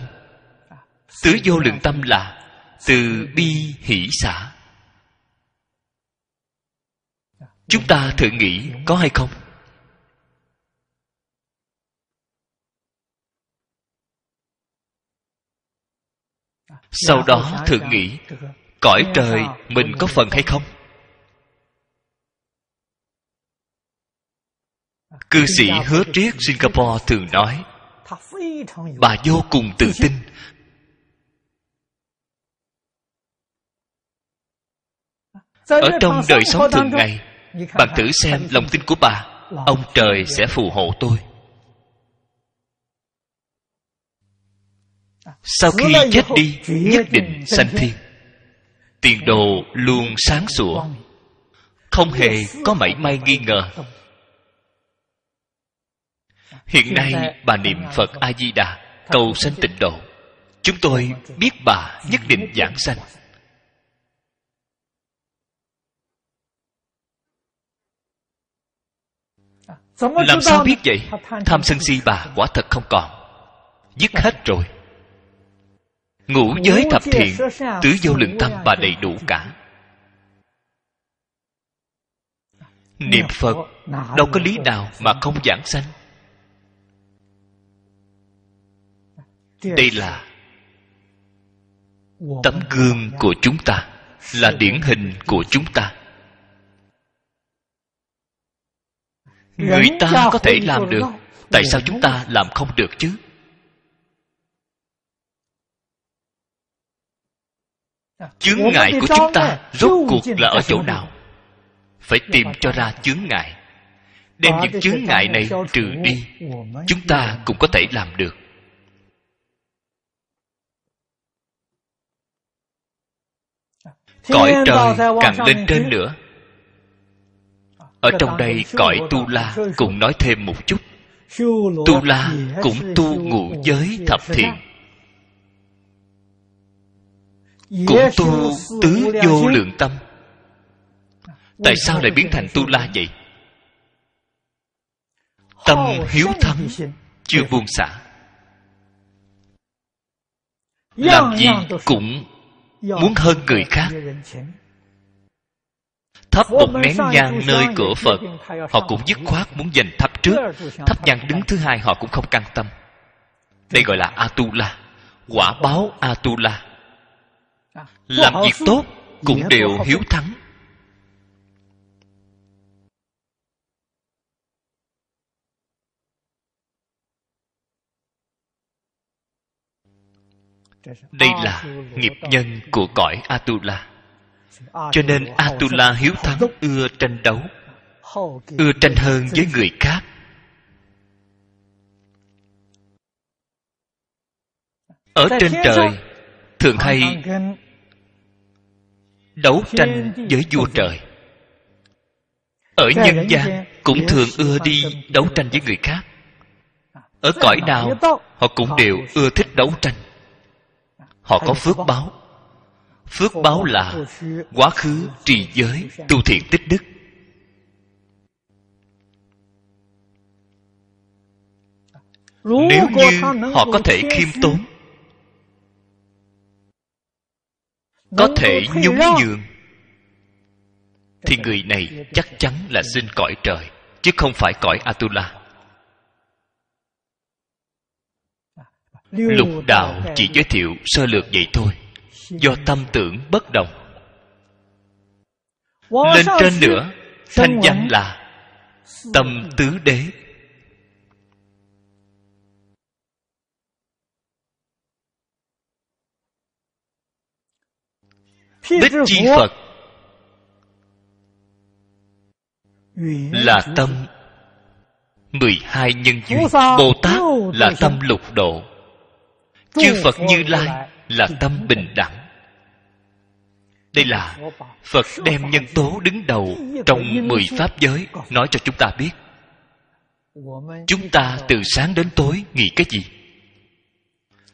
Tứ vô lượng tâm là từ bi hỷ xã chúng ta thử nghĩ có hay không? Sau đó thử nghĩ cõi trời mình có phần hay không cư sĩ hứa triết singapore thường nói bà vô cùng tự tin. Ở trong đời sống thường ngày bạn thử xem lòng tin của bà ông trời sẽ phù hộ tôi. Sau khi chết đi nhất định sanh thiên. Tiền đồ luôn sáng sủa. Không hề có mảy may nghi ngờ hiện nay bà niệm phật a di đà cầu sanh tịnh độ. chúng tôi biết bà nhất định giảng sanh. Làm sao biết vậy? tham sân si bà quả thật không còn. Dứt hết rồi. Ngũ giới thập thiện tứ vô lượng tâm bà đầy đủ cả. Niệm phật đâu có lý nào mà không giảng sanh đây là tấm gương của chúng ta là điển hình của chúng ta. Người ta có thể làm được tại sao chúng ta làm không được chứ? Chướng ngại của chúng ta rốt cuộc là ở chỗ nào? Phải tìm cho ra chướng ngại. Đem những chướng ngại này trừ đi chúng ta cũng có thể làm được cõi trời càng lên trên nữa. Ở trong đây cõi tu la cũng nói thêm một chút. Tu la cũng tu ngũ giới thập thiện. cũng tu tứ vô lượng tâm. Tại sao lại biến thành tu la vậy? tâm hiếu thắng chưa buông xả. Làm gì cũng muốn hơn người khác. Thắp một nén nhang nơi cửa phật. họ cũng dứt khoát muốn giành thắp trước. Thắp nhang đứng thứ hai họ cũng không can tâm. Đây gọi là atula quả báo atula. Làm việc tốt cũng đều hiếu thắng đây là nghiệp nhân của cõi atula. Cho nên atula hiếu thắng, ưa tranh đấu, ưa tranh hơn với người khác. Ở trên trời, thường hay đấu tranh với vua trời. Ở nhân gian cũng thường ưa đi đấu tranh với người khác. Ở cõi nào, họ cũng đều ưa thích đấu tranh họ có phước báo. Phước báo là quá khứ trì giới tu thiện tích đức. Nếu như họ có thể khiêm tốn có thể nhún nhường thì người này chắc chắn là sinh cõi trời chứ không phải cõi atula lục đạo chỉ giới thiệu sơ lược vậy thôi do tâm tưởng bất đồng. Lên trên nữa thanh danh là tâm tứ đế. Bích Chi Phật là tâm. 12 nhân duyên Bồ Tát là tâm lục độ Chư Phật Như Lai. là tâm bình đẳng. Đây là phật đem nhân tố đứng đầu trong mười pháp giới nói cho chúng ta biết. Chúng ta từ sáng đến tối nghĩ cái gì?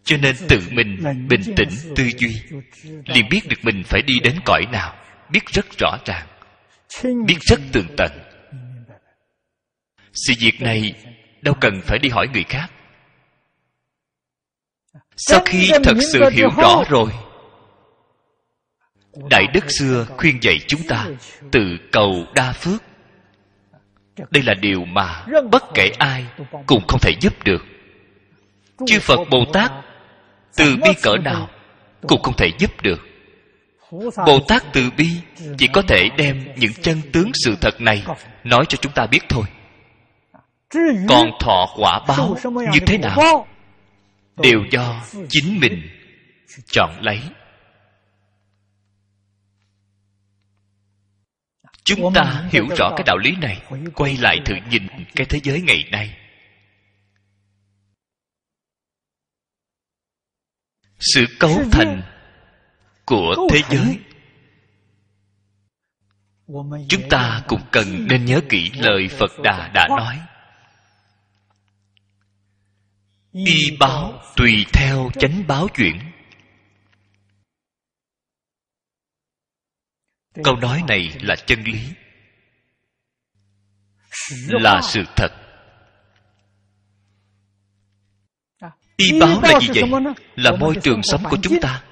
Cho nên tự mình bình tĩnh tư duy liền biết được mình phải đi đến cõi nào biết rất rõ ràng biết rất tường tận. Sự việc này đâu cần phải đi hỏi người khác sau khi thật sự hiểu rõ rồi đại đức xưa khuyên dạy chúng ta từ cầu đa phước. Đây là điều mà bất kể ai cũng không thể giúp được. Chư phật bồ tát từ bi cỡ nào cũng không thể giúp được. Bồ tát từ bi chỉ có thể đem những chân tướng sự thật này nói cho chúng ta biết thôi. còn thọ quả báo như thế nào đều do chính mình chọn lấy. Chúng ta hiểu rõ cái đạo lý này, quay lại thử nhìn cái thế giới ngày nay. Sự cấu thành của thế giới. Chúng ta cũng cần nên nhớ kỹ lời phật đà đã nói y báo tùy theo chánh báo chuyển. Câu nói này là chân lý. Là sự thật. Y báo là gì vậy? Là môi trường sống của chúng ta.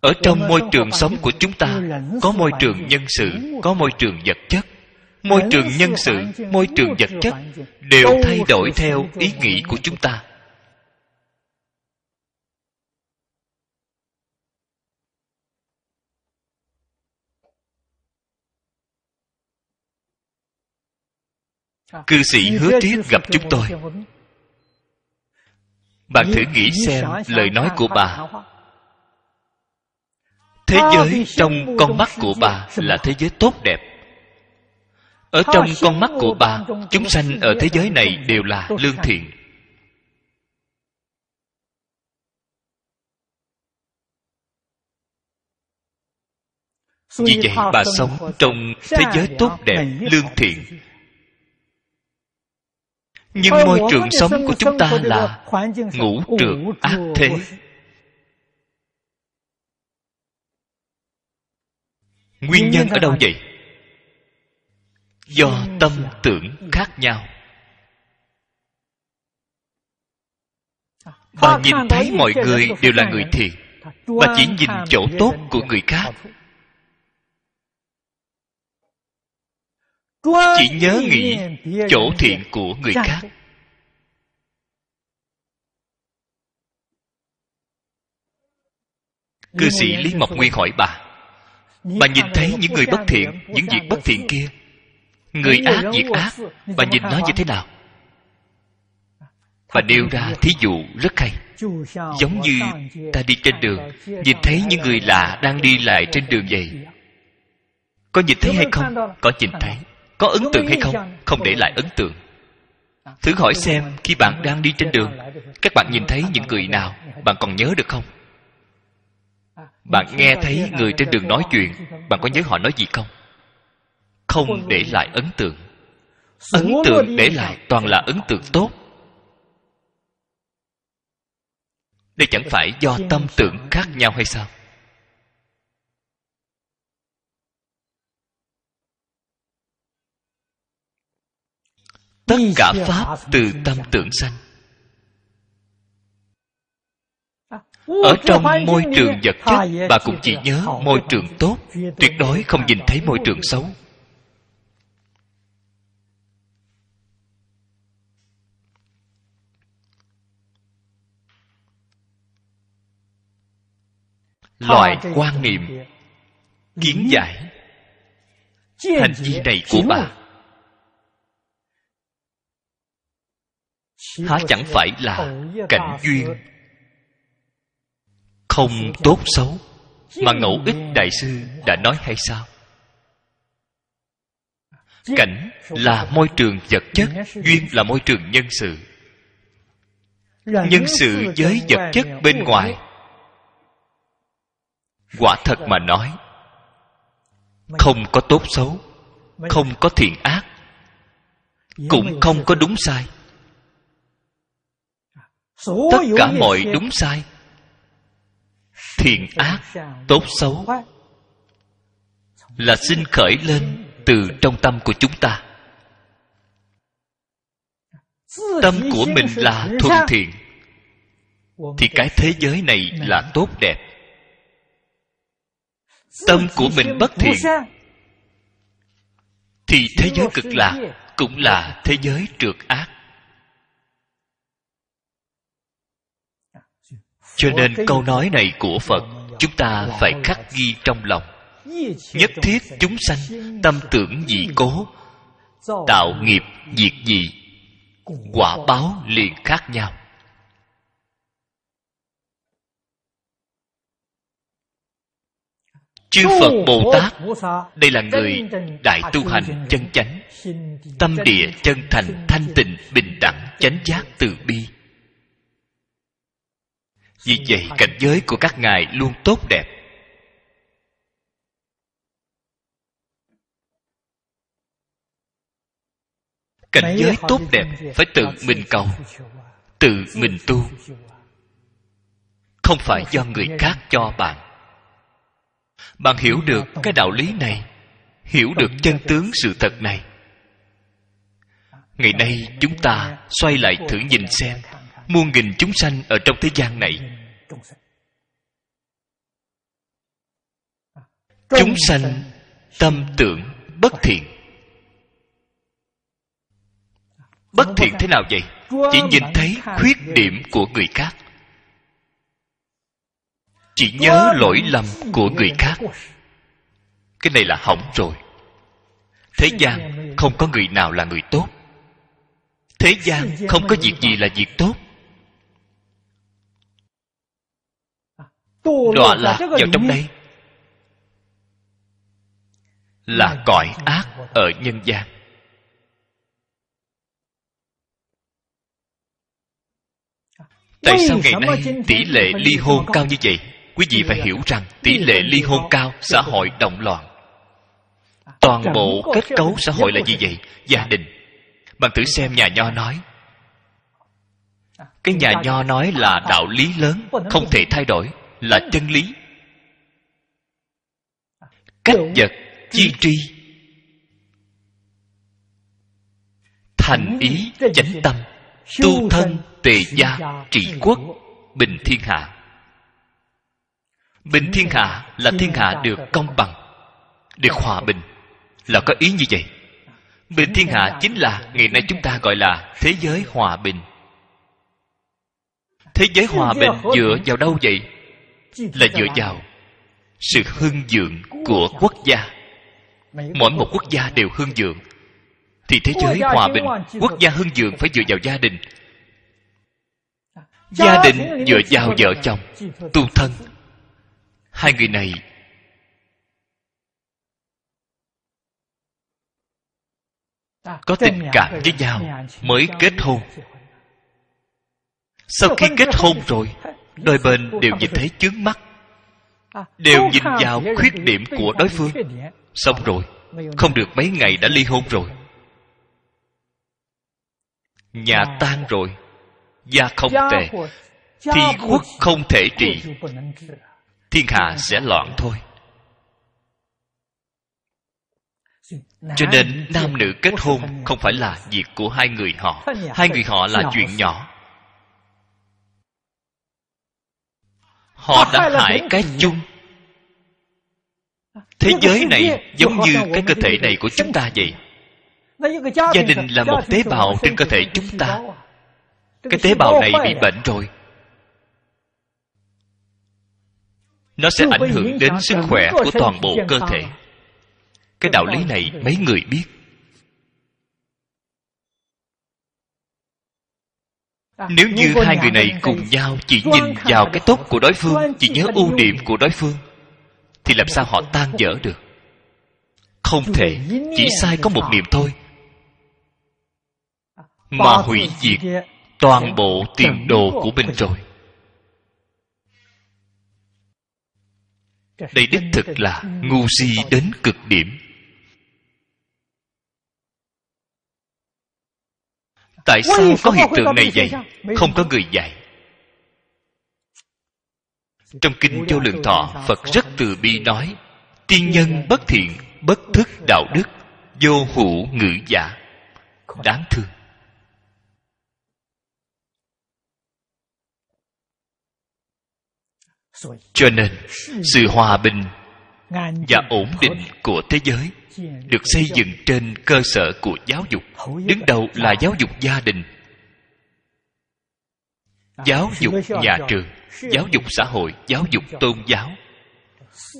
Ở trong môi trường sống của chúng ta, có môi trường nhân sự, có môi trường vật chất môi trường nhân sự môi trường vật chất đều thay đổi theo ý nghĩ của chúng ta. Cư sĩ hứa triết gặp chúng tôi. bạn thử nghĩ xem lời nói của bà. thế giới trong con mắt của bà là thế giới tốt đẹp ở trong con mắt của bà chúng sanh ở thế giới này đều là lương thiện. Vì vậy bà sống trong thế giới tốt đẹp lương thiện. nhưng môi trường sống của chúng ta là ngũ trượt ác thế. nguyên nhân ở đâu vậy do tâm tưởng khác nhau. Bà nhìn thấy mọi người đều là người thiện bà chỉ nhìn chỗ tốt của người khác. chỉ nhớ nghĩ chỗ thiện của người khác. Cư sĩ lý mộc nguyên hỏi bà bà nhìn thấy những người bất thiện những việc bất thiện. kia người ác việc ác. Bà nhìn nó như thế nào? Bà nêu ra thí dụ rất hay. Giống như ta đi trên đường nhìn thấy những người lạ đang đi lại trên đường vậy. có nhìn thấy hay không? Có nhìn thấy. Có ấn tượng hay không? Không để lại ấn tượng. Thử hỏi xem khi bạn đang đi trên đường các bạn nhìn thấy những người nào? bạn còn nhớ được không? Bạn nghe thấy người trên đường nói chuyện. Bạn có nhớ họ nói gì không không để lại ấn tượng. Ấn tượng để lại toàn là ấn tượng tốt. Đây chẳng phải do tâm tưởng khác nhau hay sao? Tất cả pháp từ tâm tưởng sanh. Ở trong môi trường vật chất bà cũng chỉ nhớ môi trường tốt. Tuyệt đối không nhìn thấy môi trường xấu loại quan niệm. Kiến giải. Hành vi này của bà. Há chẳng phải là cảnh duyên. không tốt xấu. mà ngẫu ích đại sư đã nói hay sao? Cảnh là môi trường vật chất duyên là môi trường nhân sự. Nhân sự với vật chất bên ngoài quả thật mà nói, không có tốt xấu, không có thiện ác, cũng không có đúng sai. Tất cả mọi đúng sai, thiện ác, tốt xấu, là sinh khởi lên từ trong tâm của chúng ta. Tâm của mình là thuần thiện, thì cái thế giới này là tốt đẹp tâm của mình bất thiện. Thì thế giới cực lạc cũng là thế giới trượt ác. Cho nên câu nói này của phật chúng ta phải khắc ghi trong lòng. Nhất thiết chúng sanh tâm tưởng dị cố tạo nghiệp diệt dị quả báo liền khác nhau chư phật bồ tát đây là người đại tu hành chân chánh, tâm địa chân thành, thanh tịnh, bình đẳng, chánh giác từ bi. Vì vậy, cảnh giới của các ngài luôn tốt đẹp. Cảnh giới tốt đẹp phải tự mình cầu, tự mình tu. Không phải do người khác cho bạn bạn hiểu được cái đạo lý này, hiểu được chân tướng sự thật này. Ngày nay chúng ta xoay lại thử nhìn xem, muôn nghìn chúng sanh ở trong thế gian này. Chúng sanh tâm tưởng bất thiện. Bất thiện thế nào vậy? Chỉ nhìn thấy khuyết điểm của người khác chỉ nhớ lỗi lầm của người khác. Cái này là hỏng rồi. Thế gian không có người nào là người tốt. Thế gian không có việc gì là việc tốt. Đọa lạc vào trong đây là cõi ác ở nhân gian. Tại sao ngày nay tỷ lệ ly hôn cao như vậy? Quý vị phải hiểu rằng tỷ lệ ly hôn cao xã hội động loạn. Toàn bộ kết cấu xã hội là gì vậy, gia đình. Bạn thử xem nhà nho nói. Cái nhà nho nói là đạo lý lớn, không thể thay đổi, là chân lý. Cách vật, chi tri. Thành ý, chánh tâm, tu thân, tề gia, trị quốc, bình thiên hạ bình thiên hạ là thiên hạ được công bằng. Được hòa bình. Là có ý như vậy. Bình thiên hạ chính là ngày nay chúng ta gọi là thế giới hòa bình. Thế giới hòa bình dựa vào đâu vậy? Là dựa vào sự hưng dượng của quốc gia. Mỗi một quốc gia đều hưng dượng. Thì thế giới hòa bình, quốc gia hưng dượng phải dựa vào gia đình. Gia đình dựa vào vợ chồng, tu thân hai người này. Có tình cảm với nhau mới kết hôn. sau khi kết hôn rồi đôi bên đều nhìn thấy chướng mắt. Đều nhìn vào khuyết điểm của đối phương. xong rồi không được mấy ngày đã ly hôn rồi. Nhà tan rồi gia không tệ thì quốc không thể trị thiên hạ sẽ loạn thôi. Cho nên nam nữ kết hôn không phải là việc của hai người họ. Hai người họ là chuyện nhỏ. Họ đã hại cái chung. Thế giới này giống như cái cơ thể này của chúng ta vậy. Gia đình là một tế bào trên cơ thể chúng ta. Cái tế bào này bị bệnh rồi. Nó sẽ ảnh hưởng đến sức khỏe của toàn bộ cơ thể. Cái đạo lý này mấy người biết. Nếu như hai người này cùng nhau chỉ nhìn vào cái tốt của đối phương chỉ nhớ ưu điểm của đối phương thì làm sao họ tan dở được? Không thể chỉ sai có một niệm thôi. mà hủy diệt toàn bộ tiền đồ của mình. rồi đây đích thực là ngu si đến cực điểm. Tại sao có hiện tượng này vậy? không có người dạy. Trong kinh vô lượng thọ phật rất từ bi nói tiên nhân bất thiện bất thức đạo đức vô hữu ngữ giả. Đáng thương cho nên sự hòa bình và ổn định của thế giới được xây dựng trên cơ sở của giáo dục. Đứng đầu là giáo dục gia đình giáo dục nhà trường giáo dục xã hội giáo dục tôn giáo.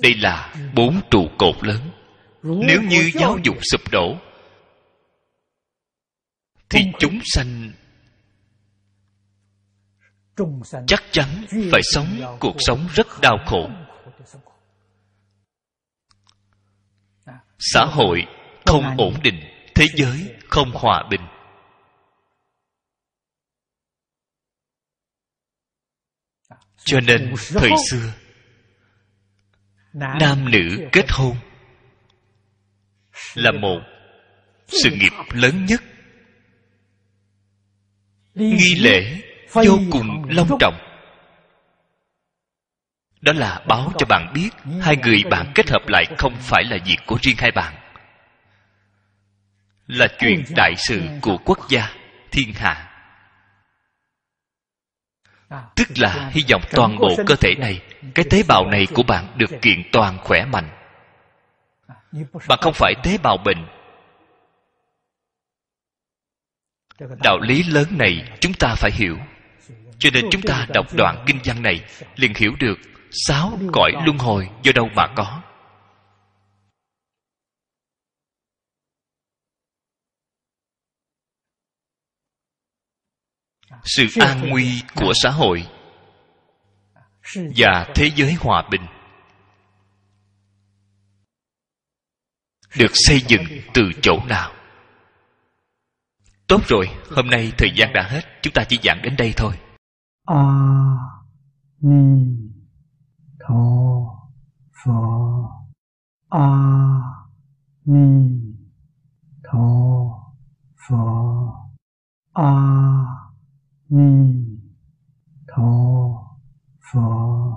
đây là bốn trụ cột lớn. Nếu như giáo dục sụp đổ thì chúng sanh chắc chắn phải sống cuộc sống rất đau khổ. xã hội không ổn định thế giới không hòa bình. Cho nên thời xưa nam nữ kết hôn. là một sự nghiệp lớn nhất. Nghi lễ vô cùng long trọng. Đó là báo cho bạn biết hai người bạn kết hợp lại không phải là việc của riêng hai bạn. Là chuyện đại sự của quốc gia thiên hạ. Tức là hy vọng toàn bộ cơ thể này cái tế bào này của bạn được kiện toàn khỏe mạnh. Bạn không phải tế bào bệnh. Đạo lý lớn này chúng ta phải hiểu cho nên chúng ta đọc đoạn kinh văn này, liền hiểu được sáu cõi luân hồi do đâu mà có. Sự an nguy của xã hội và thế giới hòa bình được xây dựng từ chỗ nào? Tốt rồi, hôm nay thời gian đã hết, chúng ta chỉ giảng đến đây thôi. 阿弥陀佛阿弥陀佛阿弥陀佛。